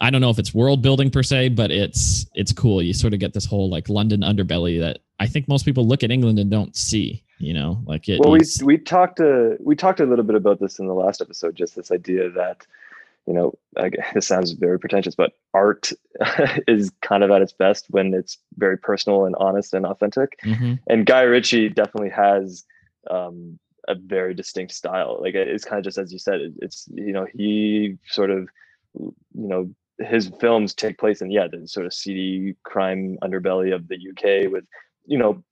I don't know if it's world building per se, but it's it's cool. You sort of get this whole like London underbelly that I think most people look at England and don't see. You know, like it. Well, we we talked uh, we talked a little bit about this in the last episode. Just this idea that you know, I, this sounds very pretentious, but art is kind of at its best when it's very personal and honest and authentic. Mm-hmm. And Guy Ritchie definitely has um, a very distinct style. Like it's kind of just as you said, it's you know he sort of you know his films take place in yeah the sort of seedy crime underbelly of the UK with you know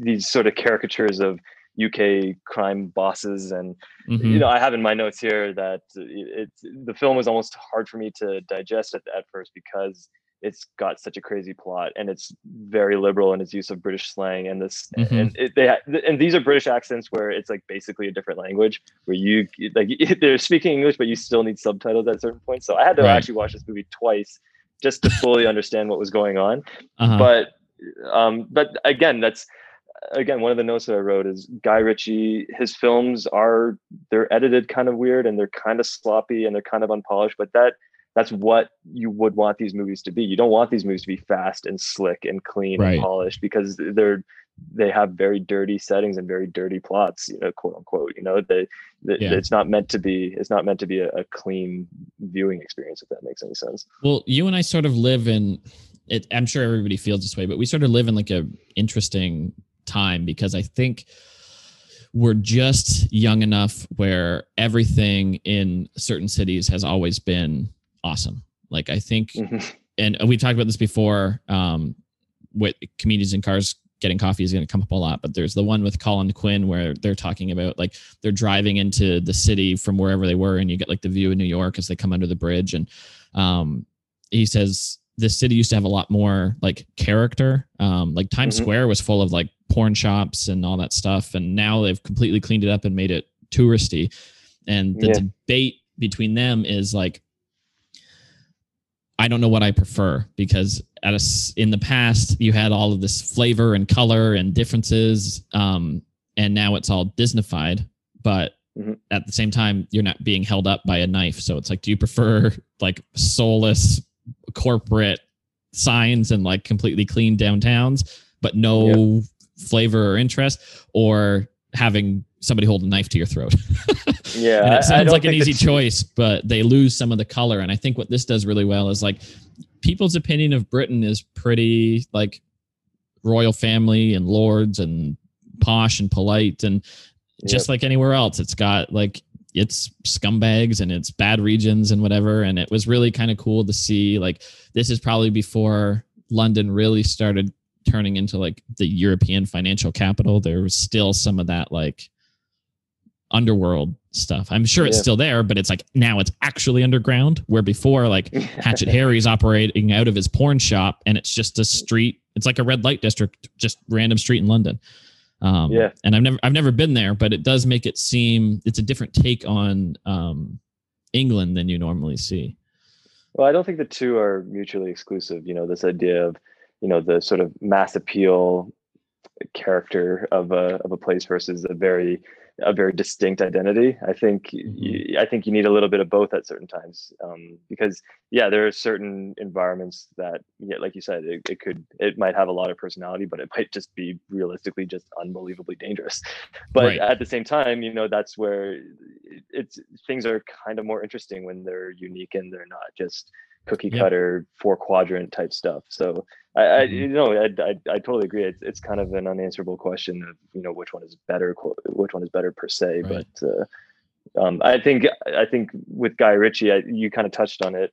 these sort of caricatures of UK crime bosses and mm-hmm. you know I have in my notes here that it, it, the film was almost hard for me to digest at, at first because it's got such a crazy plot and it's very liberal in its use of British slang and this mm-hmm. and it, they and these are British accents where it's like basically a different language where you like they're speaking English but you still need subtitles at certain points. So I had to right. actually watch this movie twice just to fully understand what was going on. Uh-huh. But um but again that's again one of the notes that I wrote is Guy Ritchie his films are they're edited kind of weird and they're kind of sloppy and they're kind of unpolished but that that's what you would want these movies to be. You don't want these movies to be fast and slick and clean right. and polished because they're they have very dirty settings and very dirty plots, you know, quote unquote. You know, they, they yeah. it's not meant to be it's not meant to be a, a, clean viewing experience if that makes any sense. Well, you and I sort of live in it I'm sure everybody feels this way, but we sort of live in like a interesting time because I think we're just young enough where everything in certain cities has always been awesome. Like I think, mm-hmm. and we've talked about this before. Um, with comedians in cars getting coffee is going to come up a lot, but there's the one with Colin Quinn where they're talking about like they're driving into the city from wherever they were, and you get like the view of New York as they come under the bridge, and um, he says the city used to have a lot more like character. Um, like Times mm-hmm. Square was full of like porn shops and all that stuff, and now they've completely cleaned it up and made it touristy. And the yeah. debate between them is like I don't know what I prefer because at a, in the past you had all of this flavor and color and differences, um, and now it's all Disneyfied. But mm-hmm. at the same time, you're not being held up by a knife. So it's like, do you prefer like soulless corporate signs and like completely clean downtowns, but no yeah. flavor or interest, or having somebody hold a knife to your throat. yeah. and it sounds like an easy choice, but they lose some of the color. And I think what this does really well is like people's opinion of Britain is pretty like royal family and lords and posh and polite and just yep. like anywhere else. It's got like it's scumbags and it's bad regions and whatever. And it was really kind of cool to see like this is probably before London really started turning into like the European financial capital. There was still some of that like underworld stuff. I'm sure it's yeah. still there, but it's like now it's actually underground. Where before, like Hatchet Harry's operating out of his porn shop, and it's just a street. It's like a red light district, just random street in London. Um, yeah, and I've never I've never been there, but it does make it seem it's a different take on um, England than you normally see. Well, I don't think the two are mutually exclusive. You know, this idea of you know the sort of mass appeal character of a of a place versus a very a very distinct identity. I think mm-hmm. you, I think you need a little bit of both at certain times um, because yeah, there are certain environments that yeah, like you said, it, it, could it might have a lot of personality, but it might just be realistically just unbelievably dangerous. But right. at the same time, you know, that's where it's things are kind of more interesting when they're unique and they're not just cookie cutter four quadrant type stuff. So I, I mm-hmm. you know, I, I, I, totally agree. It's, it's kind of an unanswerable question of, you know, which one is better, which one is better per se. Right. But uh, um, I think, I think with Guy Ritchie, I, you kind of touched on it.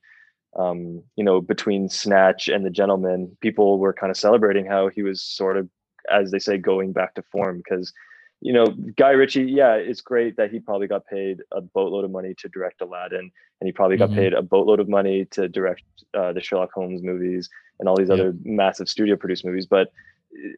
Um, you know, between Snatch and The Gentlemen, people were kind of celebrating how he was sort of, as they say, going back to form because you know, Guy Ritchie, yeah, it's great that he probably got paid a boatload of money to direct Aladdin, and he probably got mm-hmm. paid a boatload of money to direct uh, the Sherlock Holmes movies and all these other massive studio produced movies. But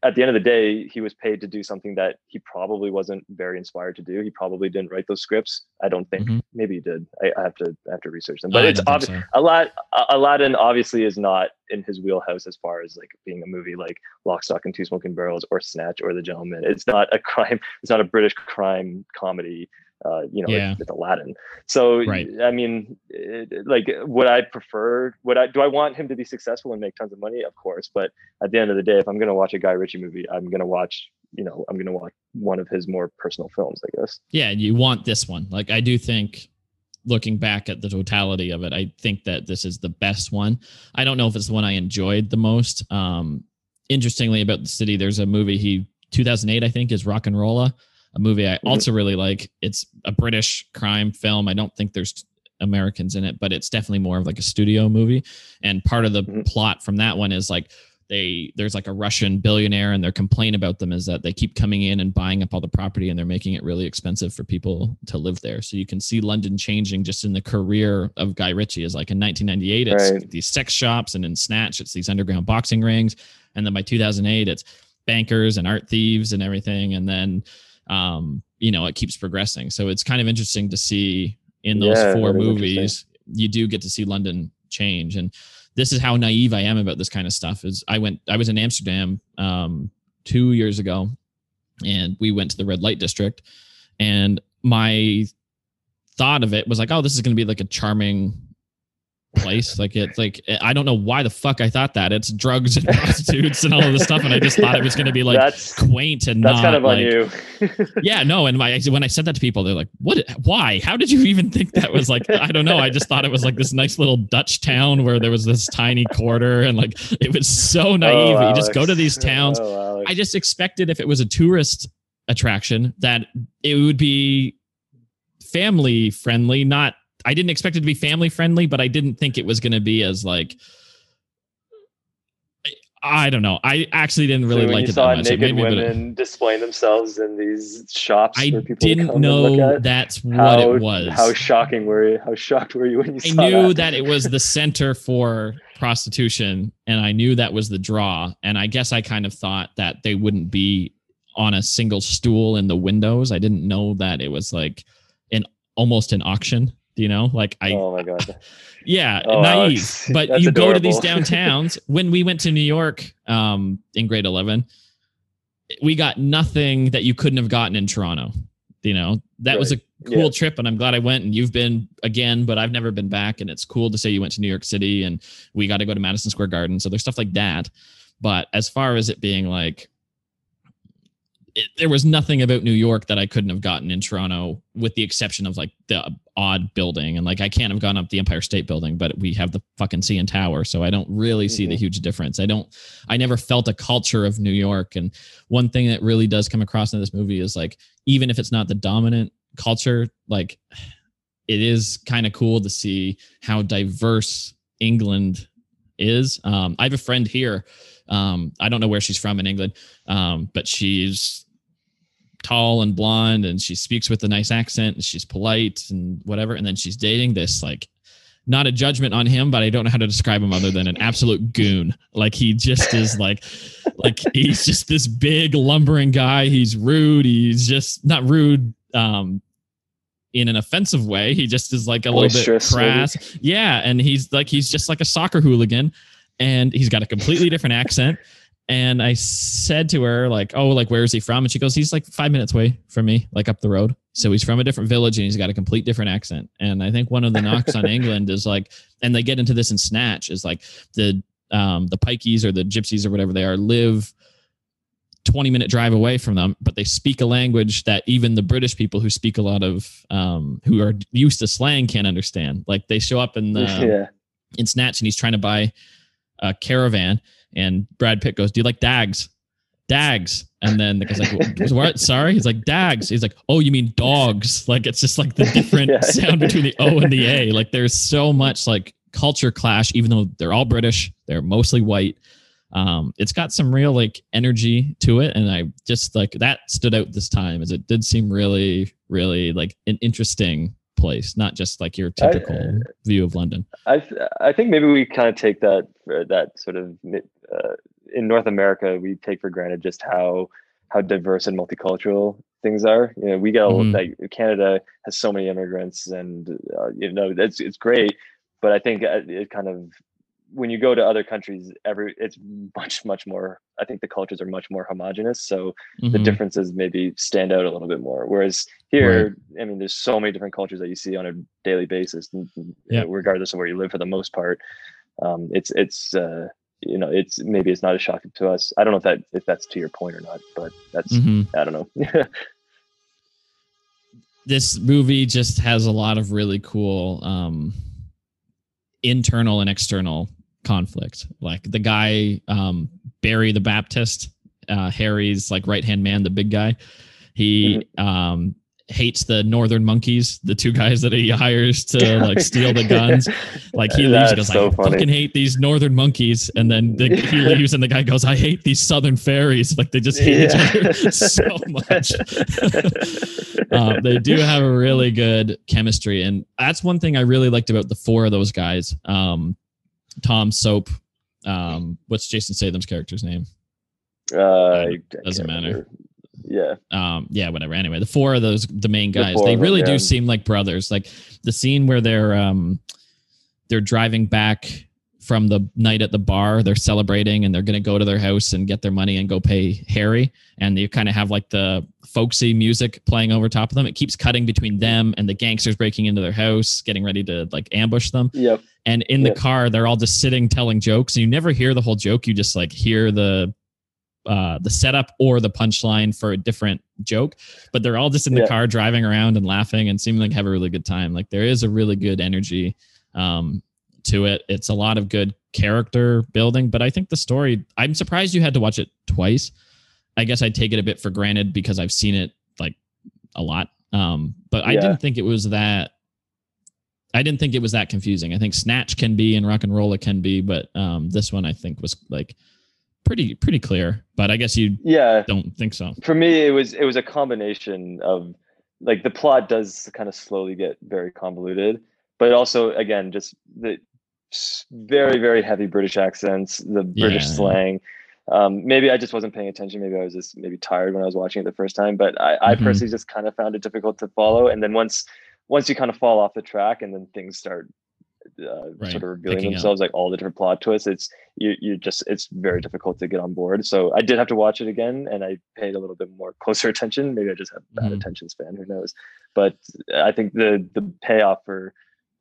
at the end of the day, he was paid to do something that he probably wasn't very inspired to do. He probably didn't write those scripts. I don't think. Mm-hmm. Maybe he did. I, I, have to I have to research them. But it's obvious. So. A lot. Aladdin obviously is not in his wheelhouse as far as like being a movie like Lock, Stock, and Two Smoking Barrels or Snatch or The Gentlemen. It's not a crime. It's not a British crime comedy uh, you know, Yeah. with, with Aladdin. So, Right. I mean, it, like, would I prefer? Would I do I want him to be successful and make tons of money? Of course, but at the end of the day, if I'm gonna watch a Guy Ritchie movie, I'm gonna watch, you know, I'm gonna watch one of his more personal films, I guess. yeah, and you want this one. Like I do think looking back at the totality of it, I think that this is the best one. I don't know if it's the one I enjoyed the most. Um interestingly about the city, there's a movie he 2008 I think is RocknRolla, a movie I Mhm. also really like. It's a British crime film. I don't think there's Americans in it, but it's definitely more of like a studio movie. And part of the Mhm. plot from that one is like they there's like a Russian billionaire and their complaint about them is that they keep coming in and buying up all the property and they're making it really expensive for people to live there. So you can see London changing just in the career of Guy Ritchie is like in 1998 it's Right. these sex shops and in Snatch it's these underground boxing rings and then by 2008 it's bankers and art thieves and everything and then um you know it keeps progressing. So it's kind of interesting to see in those Yeah, four movies you do get to see London change and this is how naive I am about this kind of stuff. Is I went, I was in Amsterdam um, two years ago, and we went to the red light district, and my thought of it was like, oh, this is going to be like a charming place. Like it's like eh, I don't know why the fuck I thought that. It's drugs and prostitutes and all of this stuff, and I just thought it was going to be like that's quaint and that's not kind of on you. yeah, no. And my, when I said that to people, they're like, "What? Why? How did you even think that was like?" I don't know. I just thought it was like this nice little Dutch town where there was this tiny quarter, and like it was so oh, naive. Oh, you just go to these towns. Oh, I just expected if it was a tourist attraction that it would be family friendly. Not, I didn't expect it to be family friendly, but I didn't think it was going to be as like. I don't know. I actually didn't really so like you it saw that much. Naked made me bit- women displaying themselves in these shops I for people to didn't come and look know at. that's what how, it was. How shocking were you? How shocked were you when you saw it? I knew that? that it was the center for prostitution, and I knew that was the draw. And I guess I kind of thought that they wouldn't be on a single stool in the windows. I didn't know that it was like an almost an auction. You know? Like I, oh my god! yeah, Oh, naive. Alex, But that's you go to these downtowns. when we went to New York um, in grade eleven, we got nothing that you couldn't have gotten in Toronto. You know, that was a cool Yeah. trip, and I'm glad I went. And you've been again, but I've never been back. And it's cool to say you went to New York City, and we got to go to Madison Square Garden. So there's stuff like that. But as far as it being like, it, there was nothing about New York that I couldn't have gotten in Toronto, with the exception of like the odd building. And like, I can't have gone up the Empire State Building, but we have the fucking CN Tower, so I don't really see the Mhm. huge difference. I don't. I never felt a culture of New York, and one thing that really does come across in this movie is like, even if it's not the dominant culture, like it is kind of cool to see how diverse England is. Um, I have a friend here. Um, I don't know where she's from in England, um, but she's tall and blonde and she speaks with a nice accent and she's polite and whatever. And then she's dating this like not a judgment on him, but I don't know how to describe him other than an absolute goon. Like he just is like like he's just this big lumbering guy. He's rude. He's just not rude um in an offensive way. He just is like a little bit Boisterous, maybe. crass. Yeah, and he's like he's just like a soccer hooligan and he's got a completely different accent. And I said to her, like, oh, like, where is he from? And she goes, he's like five minutes away from me, like up the road. So he's from a different village and he's got a complete different accent. And I think one of the knocks on England is like, and they get into this in Snatch, is like the um the pikeys or the gypsies or whatever they are live 20 minute drive away from them, but they speak a language that even the British people who speak a lot of um who are used to slang can't understand. Like they show up in the yeah. in Snatch and he's trying to buy a caravan. And Brad Pitt goes, Do you like dags? Dags. And then the guy's like, What? Sorry? He's like, Dags. He's like, Oh, you mean dogs? Like it's just like the different Yeah. sound between the O and the A. Like there's so much like culture clash, even though they're all British, they're mostly white. Um, it's got some real like energy to it. And I just like that stood out this time as it did seem really, really like an interesting place, not just like your I- typical view of London. I I think maybe we kind of take that that sort of uh, in North America we take for granted just how how diverse and multicultural things are. You know, we get a, Mhm. like Canada has so many immigrants, and uh, you know that's it's great, but I think uh, it kind of when you go to other countries, every it's much much more. I think the cultures are much more homogenous, so the Mhm. differences maybe stand out a little bit more. Whereas here, I mean, there's so many different cultures that you see on a daily basis, and, and, Yeah. regardless of where you live for the most part. Um, it's it's uh, you know it's maybe it's not as shocking to us. I don't know if that if that's to your point or not, but that's Mhm. I don't know. this movie just has a lot of really cool um internal and external conflict like the guy um barry the baptist uh harry's like right hand man the big guy he um hates the northern monkeys the two guys that he hires to like steal the guns like he leaves he goes so i funny. fucking hate these northern monkeys and then the, he leaves and the guy goes i hate these southern fairies like they just hate Yeah. each other so much uh, they do have a really good chemistry, and that's one thing I really liked about the four of those guys. Um, Tom Soap, um, what's Jason Statham's character's name? Uh, Doesn't matter. remember. Yeah. Um, yeah, whatever. Anyway, the four of those, the main guys, four they them, really yeah. do seem like brothers. Like the scene where they're um, they're driving back from the night at the bar, they're celebrating, and they're gonna go to their house and get their money and go pay Harry, and they kind of have like the folksy music playing over top of them. It keeps cutting between them and the gangsters breaking into their house, getting ready to like ambush them. Yep. And in the Yep. car, they're all just sitting telling jokes. And you never hear the whole joke. You just like hear the uh, the setup or the punchline for a different joke. But they're all just in the Yeah. car driving around and laughing and seeming like have a really good time. Like there is a really good energy um, to it. It's a lot of good character building. But I think the story. I'm surprised you had to watch it twice. I guess I take it a bit for granted because I've seen it like a lot. Um, but I Yeah. didn't think it was that I didn't think it was that confusing. I think Snatch can be and RocknRolla can be, but um, this one I think was like pretty pretty clear. But I guess you Yeah. don't think so. For me, it was it was a combination of like the plot does kind of slowly get very convoluted, but also again just the very very heavy British accents, the British Yeah. slang. Um, maybe I just wasn't paying attention. Maybe I was just maybe tired when I was watching it the first time. But I, I Mhm. personally just kind of found it difficult to follow. And then once once you kind of fall off the track, and then things start uh, Right, sort of revealing picking up. themselves, like all the different plot twists, it's you you just it's very difficult to get on board. So I did have to watch it again, and I paid a little bit more closer attention. Maybe I just have bad Mhm. attention span. Who knows? But I think the the payoff for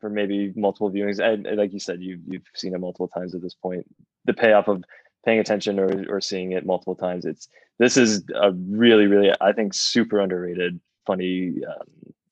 for maybe multiple viewings, and, and like you said, you you've seen it multiple times at this point. The payoff of paying attention or or seeing it multiple times, it's this is a really really I think super underrated funny um,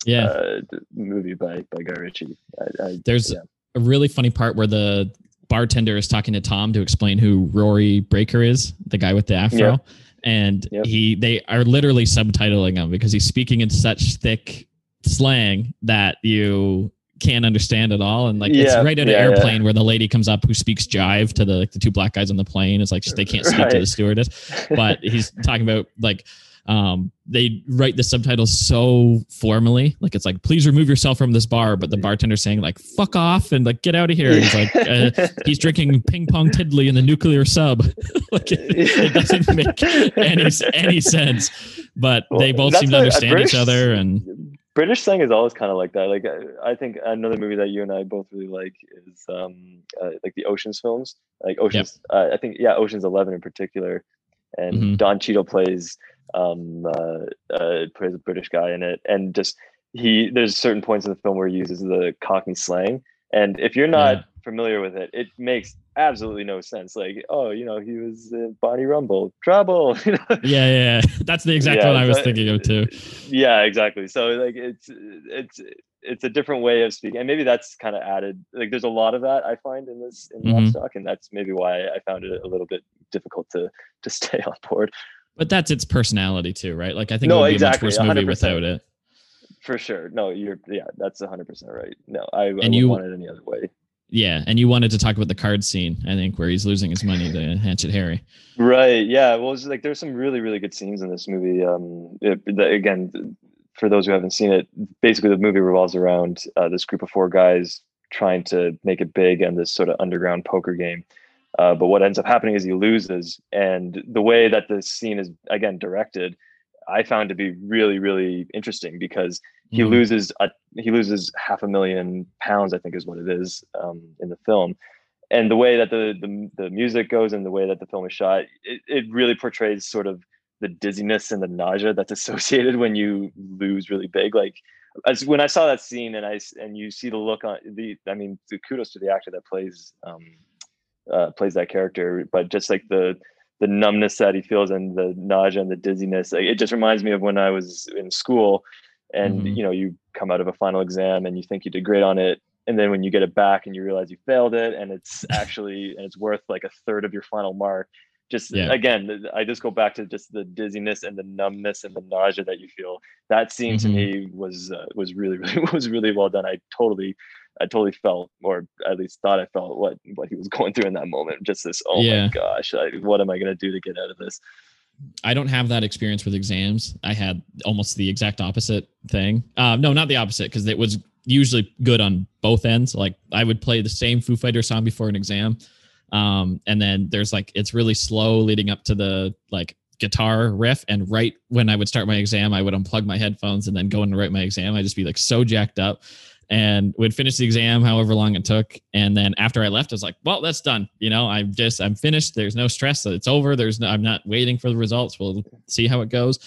Yeah. uh, movie by by Guy Ritchie. I, I, There's yeah. A really funny part where the bartender is talking to Tom to explain who Rory Breaker is, the guy with the afro. Yeah. And Yep. he they are literally subtitling him because he's speaking in such thick slang that you can't understand at all. And like it's right at an yeah, yeah. airplane where the lady comes up who speaks jive to the like the two black guys on the plane. It's like they can't speak to the stewardess. But he's talking about like um they write the subtitles so formally like it's like please remove yourself from this bar but the bartender's saying like fuck off and like get out of here. And he's like uh, he's drinking ping pong tiddly in the nuclear sub. Like it, it doesn't make any any sense. But they both seem to understand British- each other and British slang is always kind of like that. Like I, I think another movie that you and I both really like is um uh, like the Ocean's films. Like Ocean's, uh, I think yeah, Ocean's Eleven in particular, and Mhm. Don Cheadle plays um uh, uh plays a British guy in it, and just he there's certain points in the film where he uses the Cockney slang, and if you're not Yeah. familiar with it, it makes absolutely no sense. Like oh, you know, he was in Barney Rubble, trouble, you know. yeah yeah that's the exact Yeah, one i was so- thinking of too yeah exactly so like it's it's it's a different way of speaking and maybe that's kind of added like there's a lot of that i find in this in Mhm. Lockstock, and that's maybe why i found it a little bit difficult to to stay on board but that's its personality too right like i think No, it would be exactly, a much worse movie 100%. without it for sure no you're yeah that's 100% right no i, I you- want it any other way yeah and you wanted to talk about the card scene i think where he's losing his money to hatchet harry Right. Yeah. Well, it's like there's some really, really good scenes in this movie. Um, it, the, again, for those who haven't seen it, basically the movie revolves around uh, this group of four guys trying to make it big and this sort of underground poker game. Uh, but what ends up happening is he loses, and the way that the scene is again directed, I found to be really, really interesting because he Mhm. loses a, he loses half a million pounds, I think is what it is um, in the film, and the way that the, the the music goes and the way that the film is shot, it, it really portrays sort of the dizziness and the nausea that's associated when you lose really big. Like as when I saw that scene and I and you see the look on the, I mean, the kudos to the actor that plays um, uh, plays that character, but just like the the numbness that he feels and the nausea and the dizziness, it just reminds me of when I was in school, and mm-hmm. you know, you come out of a final exam and you think you did great on it, and then when you get it back and you realize you failed it, and it's actually and it's worth like a third of your final mark, just yeah. again i just go back to just the dizziness and the numbness and the nausea that you feel that scene mm-hmm. to me was uh, was really really was really well done i totally i totally felt or at least thought i felt what what he was going through in that moment just this oh yeah. my gosh I, what am i going to do to get out of this I don't have that experience with exams. I had almost the exact opposite thing. Uh, no, not the opposite, because it was usually good on both ends. Like I would play the same Foo Fighter song before an exam, um, and then there's like it's really slow leading up to the like guitar riff. And right when i would start my exam i would unplug my headphones and then go and write my exam. I'd just be like so jacked up. And would finish the exam however long it took. And then after i left i was like well that's done. You know i'm just i'm finished. There's no stress. It's over. There's no i'm not waiting for the results. We'll see how it goes.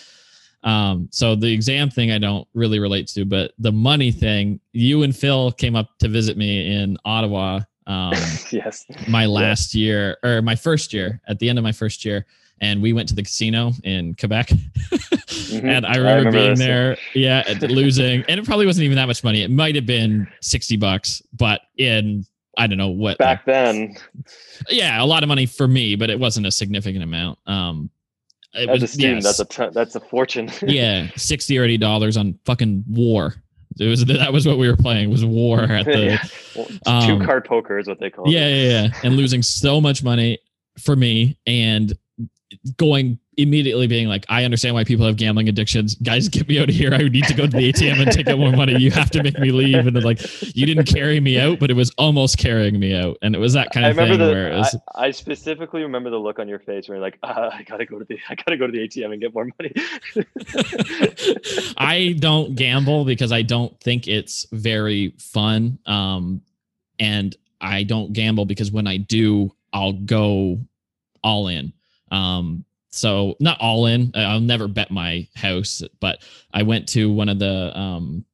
Um, so the exam thing I don't really relate to, but the money thing, you and Phil came up to visit me in Ottawa um, yes. My last year or my first year, at the end of my first year, and we went to the casino in Quebec. mm-hmm. And I remember, I remember being this. there, yeah, losing, and it probably wasn't even that much money. It might have been sixty bucks, but in I don't know what back then. Yeah, a lot of money for me, but it wasn't a significant amount. Um, it As was, a yes. that's a t- that's a fortune. yeah, sixty or eighty dollars on fucking war. It was that was what we were playing was war at the yeah. well, two um, card poker is what they call yeah, it. Yeah, yeah, yeah, and losing so much money for me and going immediately being like, I understand why people have gambling addictions. Guys, get me out of here. I need to go to the ATM and take out more money. You have to make me leave. And then like, you didn't carry me out, but it was almost carrying me out. And it was that kind of I remember thing the, where it was. I, I, specifically remember the look on your face where you're like, uh, I gotta go to the, I gotta go to the ATM and get more money. I don't gamble because I don't think it's very fun. Um, and I don't gamble because when I do, I'll go all in. Um, so not all in. I'll never bet my house, but I went to one of the um,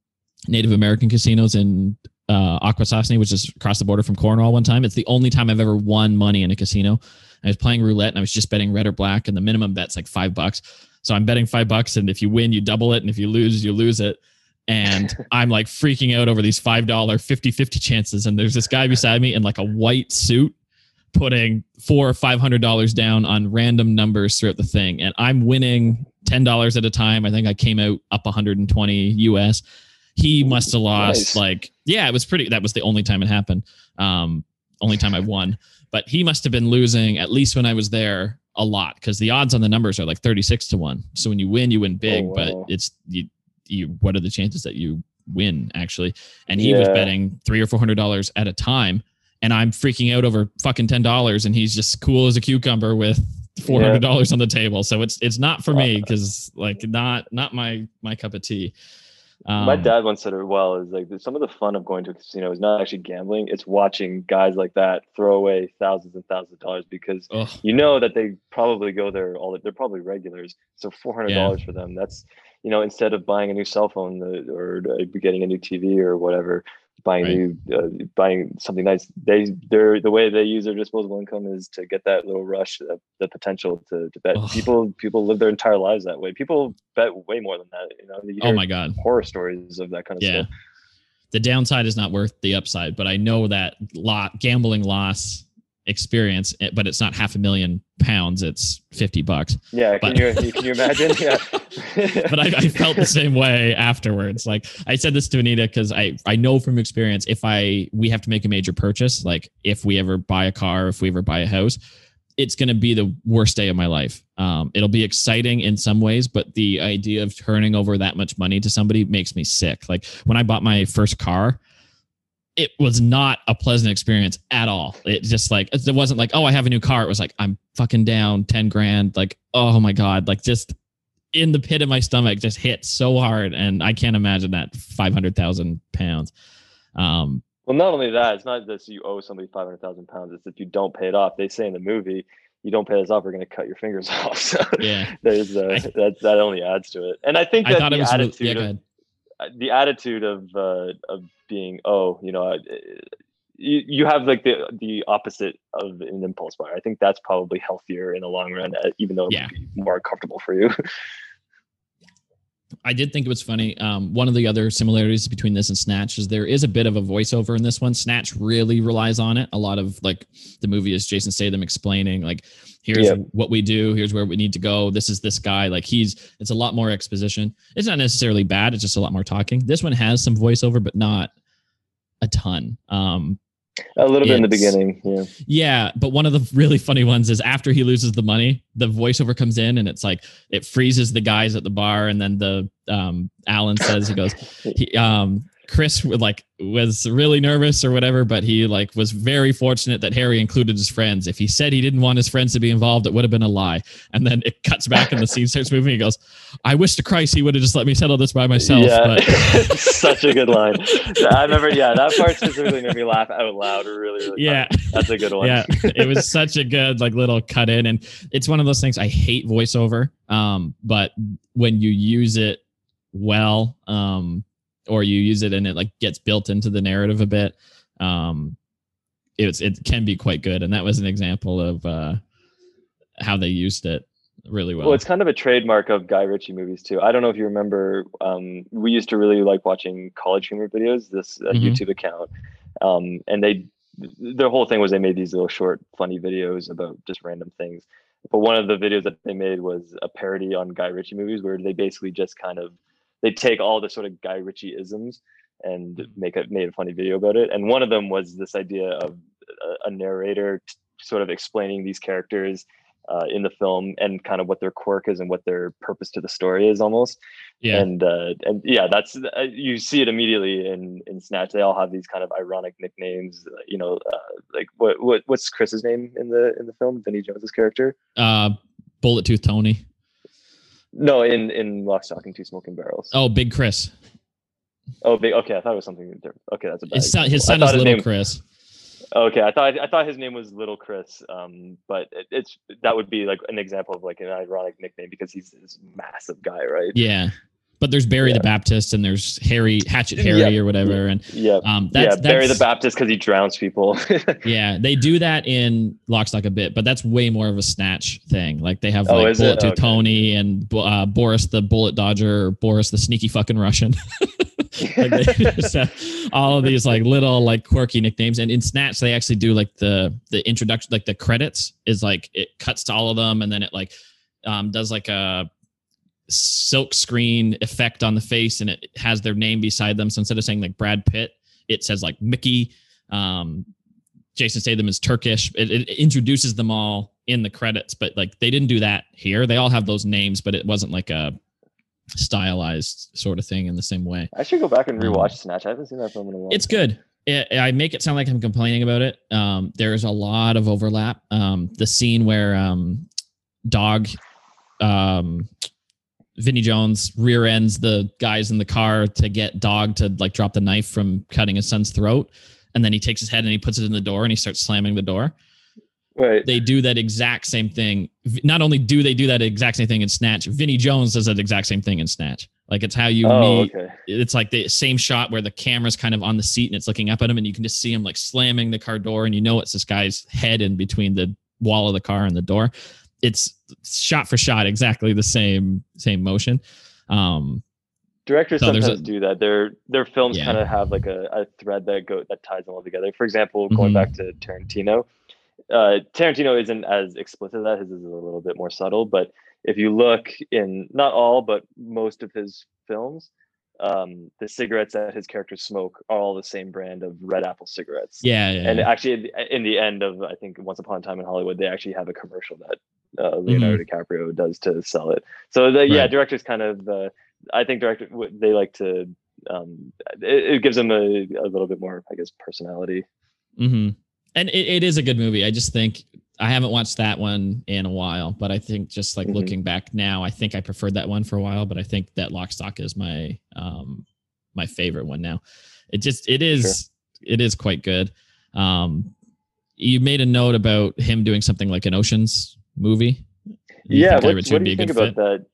Native American casinos in uh, Akwesasne, which is across the border from Cornwall. One time, it's the only time I've ever won money in a casino. I was playing roulette and I was just betting red or black, and the minimum bet's like five bucks. So I'm betting five bucks, and if you win, you double it, and if you lose, you lose it. And I'm like freaking out over these five dollar 50 50 chances. And there's this guy beside me in like a white suit putting four or five hundred dollars down on random numbers throughout the thing, and I'm winning ten dollars at a time. I think I came out up 120 US. He must have lost nice. like yeah, it was pretty. That was the only time it happened. Um, only time I won, but he must have been losing at least when I was there a lot because the odds on the numbers are like 36 to one. So when you win, you win big, oh, wow. but it's you. You what are the chances that you win actually? And he yeah. was betting three or four hundred dollars at a time and I'm freaking out over fucking ten dollars, and he's just cool as a cucumber with four hundred dollars yeah. on the table. So it's it's not for me because like not not my my cup of tea. Um, my dad once said it well is like some of the fun of going to a casino is not actually gambling; it's watching guys like that throw away thousands and thousands of dollars because ugh. you know that they probably go there all they're probably regulars. So four hundred dollars yeah. for them that's you know instead of buying a new cell phone uh, or uh, getting a new TV or whatever buying right. new uh, buying something nice. They they're the way they use their disposable income is to get that little rush the, the potential to, to bet. People people live their entire lives that way. People bet way more than that you know? You oh my god. horror stories of that kind of yeah. stuff. The downside is not worth the upside but i know that lot gambling loss experience, eh, but it's not half a million pounds. It's 50 bucks. Yeah. Can, but, you, can you imagine? Yeah. but I, I, felt the same way afterwards. Like I said this to Anita, cause I, I know from experience, if I, we have to make a major purchase, like if we ever buy a car, if we ever buy a house, it's going to be the worst day of my life. Um, it'll be exciting in some ways, but the idea of turning over that much money to somebody makes me sick. Like when I bought my first car, it was not a pleasant experience at all. It just like it wasn't like, oh, I have a new car. It was like I'm fucking down 10 grand. Like, oh my God. Like just in the pit of my stomach just hit so hard. And I can't imagine that 500,000 pounds. Um, Well, not only that, it's not that you owe somebody five hundred thousand pounds. It's if you don't pay it off. They say in the movie, you don't pay this off, we're going to cut your fingers off. So Yeah. there's uh, I- that that only adds to it. And I think that thought the it was really- attitude yeah, the attitude of uh, of being oh you know you, you have like the the opposite of an impulse buyer. I think that's probably healthier in the long run, uh, even though it Yeah. would be more comfortable for you. I did think it was funny. Um, one of the other similarities between this and Snatch is there is a bit of a voiceover in this one. Snatch really relies on it. A lot of like the movie is Jason Statham explaining like, here's what we do, here's where we need to go. This is this guy. Like he's it's a lot more exposition. It's not necessarily bad. It's just a lot more talking. This one has some voiceover, but not a ton. Um, a little bit in the beginning, yeah. yeah, but one of the really funny ones is after he loses the money, the voiceover comes in and it's like it freezes the guys at the bar, and then the um Alan says he goes, he um Chris like was really nervous or whatever, but he like was very fortunate that Harry included his friends. If he said he didn't want his friends to be involved, it would have been a lie. And then it cuts back and the scene starts moving. He goes, "I wish to Christ he would have just let me settle this by myself." yeah, But such a good line. I remember, yeah, that part specifically made me laugh out loud. Really, really. yeah, that's a good one. yeah it was such a good like little cut in and it's one of those things i hate voiceover um but when you use it well um or you use it and it like gets built into the narrative a bit um it's it can be quite good and that was an example of uh how they used it really well Well, it's kind of a trademark of Guy Ritchie movies too. I don't know if you remember. Um, we used to really like watching college humor videos. This uh, Mhm. YouTube account, um, and they, their whole thing was they made these little short, funny videos about just random things. But one of the videos that they made was a parody on Guy Ritchie movies, where they basically just kind of they take all the sort of Guy Ritchie isms and make a made a funny video about it. And one of them was this idea of a, a narrator t- sort of explaining these characters uh, in the film and kind of what their quirk is and what their purpose to the story is almost. yeah And uh, and yeah, that's uh, you see it immediately in in Snatch. They all have these kind of ironic nicknames. You know, uh, like what what what's Chris's name in the in the film? Vinnie Jones's character? uh bullet tooth tony No, in in Lock, Stock, and Two Smoking Barrels. oh big chris Oh, big. Okay, I thought it was something different. Okay, that's a bad. his son, his son is his little name- chris Okay, I thought I thought his name was Little Chris, um, but it, it's that would be like an example of like an ironic nickname because he's this massive guy, right? yeah but there's barry Yeah. the baptist and there's harry hatchet harry Yeah. or whatever and Yeah, um that's yeah. Barry the Baptist because he drowns people. Yeah, they do that in Lockstock a bit, but that's way more of a snatch thing. Like they have Oh, like? Bullet to Okay. Tony and uh, Boris the Bullet Dodger or Boris the sneaky fucking Russian. like they just have all of these like little like quirky nicknames. And in Snatch, they actually do like the the introduction, like the credits is like it cuts to all of them, and then it like um, does like a silk screen effect on the face, and it has their name beside them. So instead of saying like Brad Pitt, it says like Mickey. Um, Jason Statham is Turkish. It, it introduces them all in the credits, but like they didn't do that here. They all have those names, but it wasn't like a stylized sort of thing in the same way. I should go back and Um, rewatch Snatch. I haven't seen that film in a while. It's good. It, I make it sound like I'm complaining about it. Um, there's a lot of overlap. Um, the scene where um, dog, um, Vinnie Jones rear ends the guys in the car to get dog to like drop the knife from cutting his son's throat, and then he takes his head and he puts it in the door and he starts slamming the door. right. They do that exact same thing. Not only do they do that exact same thing in Snatch, Vinnie Jones does that exact same thing in Snatch. Like it's how you oh, meet okay. it's like the same shot where the camera's kind of on the seat and it's looking up at him and you can just see him like slamming the car door and you know it's this guy's head in between the wall of the car and the door it's shot for shot exactly the same same motion um Directors So sometimes a- do that. Their their films Yeah. kind of have like a, a thread that go that ties them all together. For example, going Mhm. back to Tarantino, uh, Tarantino isn't as explicit as that. His is a little bit more subtle. But if you look in not all but most of his films, um, the cigarettes that his characters smoke are all the same brand of Red Apple cigarettes. yeah, yeah, And yeah. actually, in the end of I think Once Upon a Time in Hollywood, they actually have a commercial that uh, Leonardo DiCaprio does to sell it. So the, yeah, Mm-hmm. Directors kind of uh, I think director they like to um, it, it gives them a, a little bit more I guess personality. hmm and it, it is a good movie i just think i haven't watched that one in a while but i think just like Mhm. looking back now i think i preferred that one for a while but i think that lock stock is my um my favorite one now it just it is it is quite good. Um, you made a note about him doing something like an Ocean's movie. Yeah, what, what do you think about that?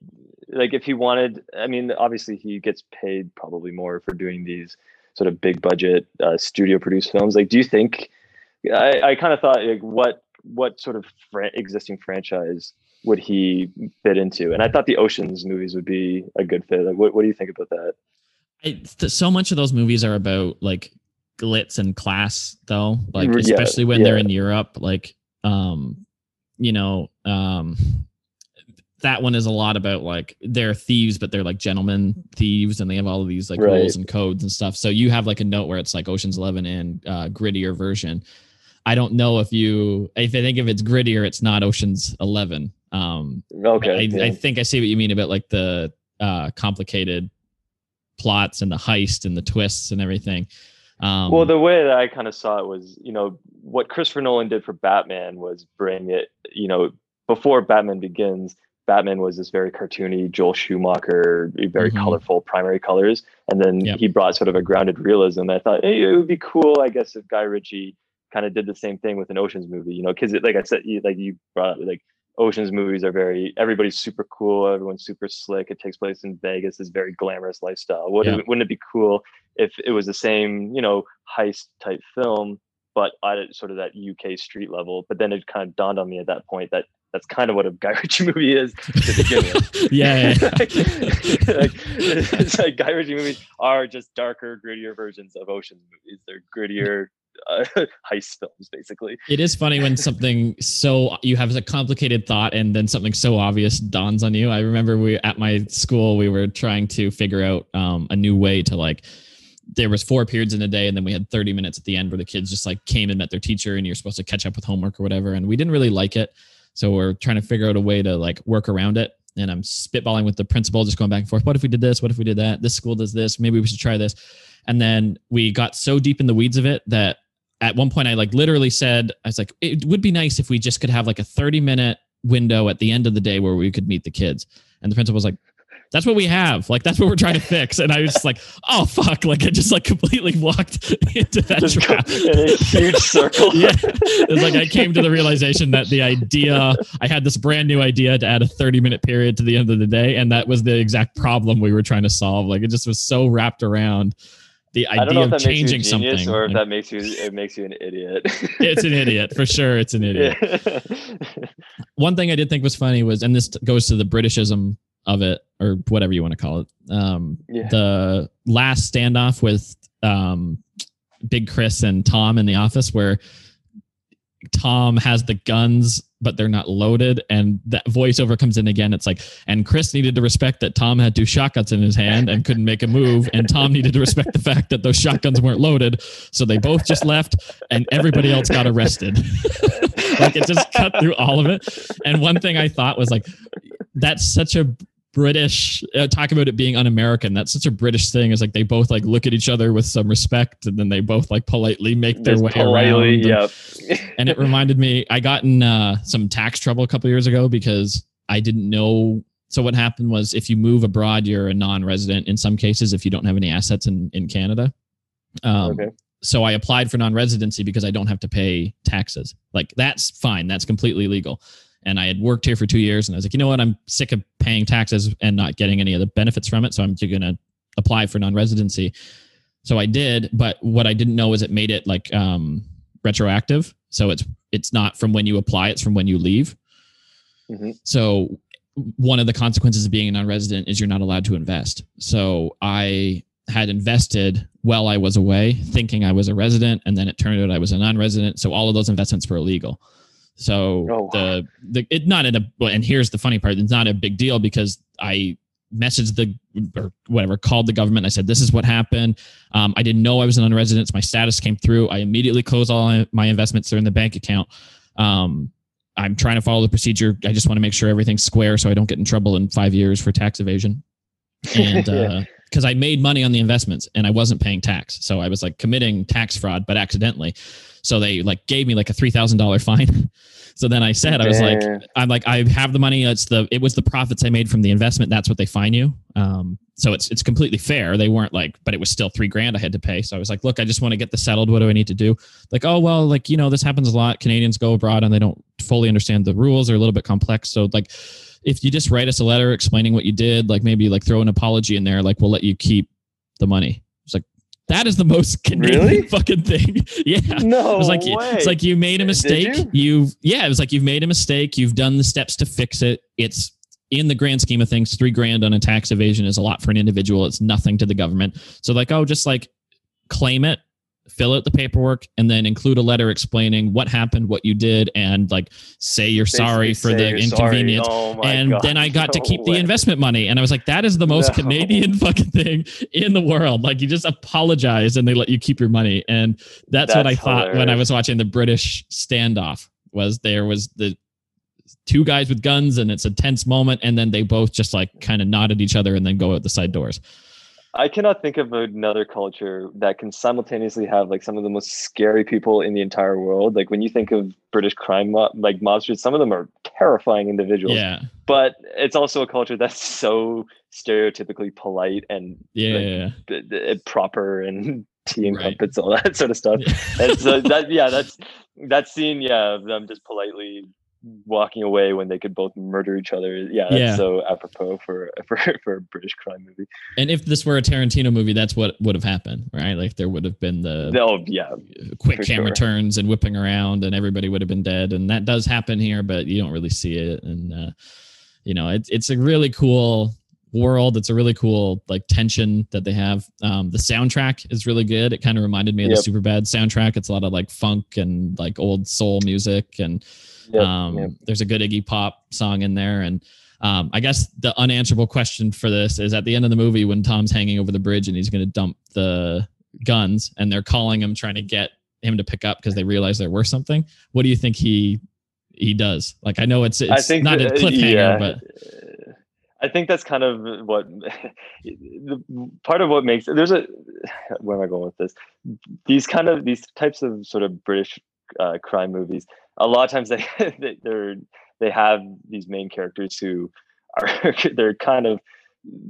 Like, if he wanted, I mean, obviously he gets paid probably more for doing these sort of big budget uh, studio produced films. Like, do you think? I, I kind of thought like what what sort of fran- existing franchise would he fit into? And I thought the Ocean's movies would be a good fit. Like, what what do you think about that? I, th- so much of those movies are about like glitz and class though like Yeah, especially when they're in europe like um you know um that one is a lot about like they're thieves but they're like gentlemen thieves and they have all of these like Right. rules and codes and stuff so you have like a note where it's like oceans 11 and uh grittier version i don't know if you if i think if it's grittier it's not oceans 11 um Okay, I, yeah. I think I see what you mean about like the uh, complicated plots and the heist and the twists and everything. Um, well, the way that I kind of saw it was, you know, what Christopher Nolan did for Batman was bring it, you know, before Batman Begins, Batman was this very cartoony Joel Schumacher, very Mhm. colorful primary colors, and then Yep. he brought sort of a grounded realism. I thought, hey, it would be cool, I guess, if Guy Ritchie kind of did the same thing with an Ocean's movie, you know, because like I said, you, like you brought up, like Ocean's movies are very everybody's super cool, everyone's super slick. It takes place in Vegas, this very glamorous lifestyle. Wouldn't, Yeah. wouldn't it be cool if it was the same, you know, heist type film, but at sort of that UK street level? But then it kind of dawned on me at that point that that's kind of what a Guy Ritchie movie is to begin with. yeah, yeah. like, like, it's like Guy Ritchie movies are just darker, grittier versions of Ocean's movies. They're grittier uh, heist films, basically. it is funny when something so you have a complicated thought and then something so obvious dawns on you. I remember we at my school we were trying to figure out um, a new way to like. There was four periods in a day, and then we had 30 minutes at the end where the kids just like came and met their teacher, and you're supposed to catch up with homework or whatever. And we didn't really like it, so we're trying to figure out a way to like work around it. And I'm spitballing with the principal, just going back and forth. What if we did this? What if we did that? This school does this. Maybe we should try this. And then we got so deep in the weeds of it that at one point I like literally said, I was like, it would be nice if we just could have like a 30 minute window at the end of the day where we could meet the kids. And the principal was like, that's what we have. Like, that's what we're trying to fix. And I was just like, oh, fuck. Like, I just like completely walked into that Just trap. in a huge circle. yeah. It's like I came to the realization that the idea, I had this brand new idea to add a 30 minute period to the end of the day. And that was the exact problem we were trying to solve. Like, it just was so wrapped around the idea of that makes you a changing something. or if Like, that makes you it makes you an idiot. it's an idiot for sure. It's an idiot. Yeah. one thing I did think was funny was, and this goes to the Britishism of it, or whatever you want to call it. Um, Yeah. The last standoff with um, Big Chris and Tom in the office, where Tom has the guns, but they're not loaded, and that voiceover comes in again. It's like, and Chris needed to respect that Tom had two shotguns in his hand and couldn't make a move, and Tom needed to respect the fact that those shotguns weren't loaded, so they both just left, and everybody else got arrested. like it just cut through all of it. And one thing I thought was like, that's such a British uh, talk about it being un-American. That's such a British thing. Is like they both like look at each other with some respect, and then they both like politely make their Just way politely, around. and- yep. and it reminded me i got in uh, some tax trouble a couple years ago because i didn't know so what happened was if you move abroad you're a non-resident in some cases if you don't have any assets in, in canada um, Okay. so i applied for non-residency because i don't have to pay taxes like that's fine that's completely legal and i had worked here for two years and i was like you know what? I'm sick of paying taxes and not getting any of the benefits from it so i'm going to apply for non-residency. So i did but what i didn't know is it made it like um, retroactive. So it's it's not from when you apply it's from when you leave. Mhm. so one of the consequences of being a non-resident is you're not allowed to invest. So i had invested while i was away thinking i was a resident and then it turned out i was a non-resident. So all of those investments were illegal so Oh, the the it not in a and here's the funny part it's not a big deal because i messaged the or whatever called the government. I said this is what happened. Um, i didn't know i was an non-resident so my status came through. I immediately closed all my investments they're in the bank account. Um, i'm trying to follow the procedure. I just want to make sure everything's square so i don't get in trouble in five years for tax evasion. And Yeah. uh, because I made money on the investments and I wasn't paying tax. So I was like committing tax fraud, but accidentally. So they like gave me like a three thousand dollar fine. so then I said, I was like, I'm like, I have the money. It's the it was the profits I made from the investment. That's what they fine you. Um, so it's it's completely fair. They weren't like, but it was still three grand I had to pay. So I was like, look, I just want to get this settled. What do I need to do? Like, oh well, like you know, this happens a lot. Canadians go abroad and they don't fully understand the rules. They're a little bit complex. So like, if you just write us a letter explaining what you did, like maybe like throw an apology in there, like we'll let you keep the money. That is the most Canadian Really? fucking thing. yeah. No It was like way. it's like you made a mistake. you? You've yeah, it was like you've made a mistake. You've done the steps to fix it. It's in the grand scheme of things, three grand on a tax evasion is a lot for an individual. It's nothing to the government. So like, oh, just like claim it, fill out the paperwork, and then include a letter explaining what happened, what you did, and like say you're sorry for the say you're sorry. inconvenience Oh and God, then I got to no keep the investment money. And I was like, that is the most No. Canadian fucking thing in the world. Like you just apologize and they let you keep your money. And that's, what I That's thought when I was watching the British standoff was there was the two guys with guns and it's a tense moment. And then they both just like kind of nod at each other and then go out the side doors. I cannot think of another culture that can simultaneously have like some of the most scary people in the entire world. Like when you think of British crime mob, like mobsters, some of them are terrifying individuals. Yeah. But it's also a culture that's so stereotypically polite and Yeah. Like, yeah, b- b- eh, proper and tea and Right. crumpets, all that sort of stuff. yeah. And so that yeah, that's that scene, yeah, of them just politely walking away when they could both murder each other. Yeah, that's Yeah. so apropos for for for a British crime movie. And if this were a Tarantino movie, that's what would have happened, right? Like there would have been the Oh yeah, quick camera sure. turns and whipping around and everybody would have been dead and that does happen here but you don't really see it and uh, you know it's it's a really cool world it's a really cool like tension that they have um, the soundtrack is really good it kind of reminded me of Yep. the Superbad soundtrack it's a lot of like funk and like old soul music and Yep, um, yep. there's a good iggy pop song in there and um, I guess the unanswerable question for this is at the end of the movie when Tom's hanging over the bridge and he's going to dump the guns and they're calling him trying to get him to pick up because they realize they're worth something. What do you think he he does? Like I know it's it's I think not a uh, cliffhanger, yeah, but I think that's kind of what the part of what makes there's a where am I going with this? These kind of these types of sort of British uh, crime movies. A lot of times they they- they're they have these main characters who are they're kind of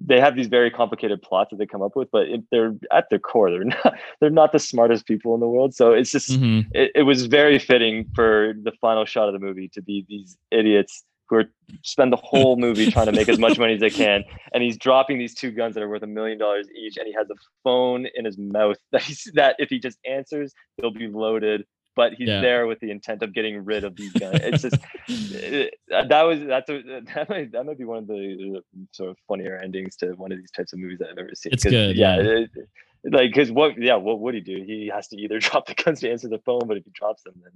they have these very complicated plots that they come up with, but it, they're at their core they're not they're not the smartest people in the world. So it's just Mhm. it, it was very fitting for the final shot of the movie to be these idiots who are spend the whole movie trying to make as much money as they can and he's dropping these two guns that are worth a million dollars each and he has a phone in his mouth that he's that if he just answers they'll be loaded but he's Yeah. there with the intent of getting rid of these guns it's just it- uh, uh, that was that's a, that might that might be one of the uh, sort of funnier endings to one of these types of movies that I've ever seen It's good, yeah, yeah. it- like because what yeah what would he do he has to either drop the guns to answer the phone but if he drops them then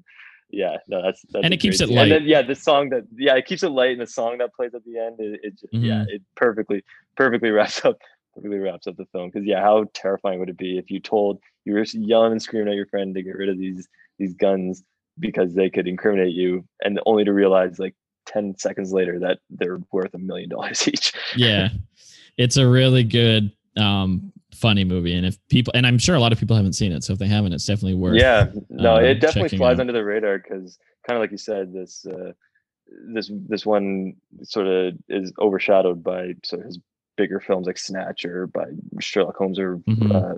yeah no that's, that's And it keeps it light. then yeah the song that yeah it keeps it light and the song that plays at the end it, it just, yeah mm-hmm. it perfectly perfectly wraps up perfectly wraps up the film. Because yeah how terrifying would it be if you told you were yelling and screaming at your friend to get rid of these these guns because they could incriminate you and only to realize like 10 seconds later that they're worth a million dollars each. Yeah, it's a really good um funny movie and if people and I'm sure a lot of people haven't seen it so if they haven't it's definitely worth yeah. No um, it definitely flies out. under the radar because kind of like you said this uh this this one sort of is overshadowed by sort of his bigger films like snatch or by sherlock holmes or Mhm. uh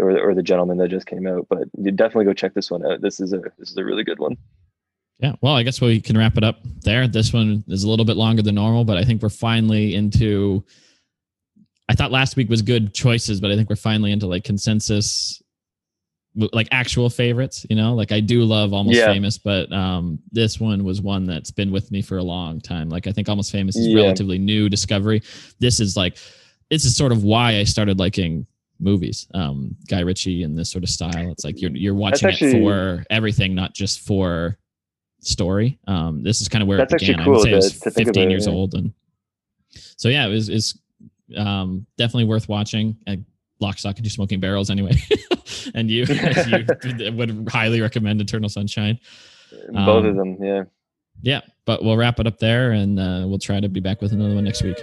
or, or the gentlemen that just came out but you definitely go check this one out this is a this is a really good one Yeah, well, I guess we can wrap it up there. This one is a little bit longer than normal, but I think we're finally into. I thought last week was good choices, but I think we're finally into like consensus, like actual favorites. You know, like I do love Almost Yeah. Famous, but um, this one was one that's been with me for a long time. Like I think Almost Famous is Yeah. relatively new discovery. This is like, this is sort of why I started liking movies um guy ritchie and this sort of style it's like you're you're watching actually- it for everything not just for story. Um, this is kind of where That's it actually began. I cool would say I was 15 about it, years yeah. old, and so yeah, it was is um, definitely worth watching. Uh, Lock, Stock, and Two Smoking Barrels, anyway. and you, you would highly recommend Eternal Sunshine. both Um, of them yeah Yeah, but we'll wrap it up there, and uh, we'll try to be back with another one next week.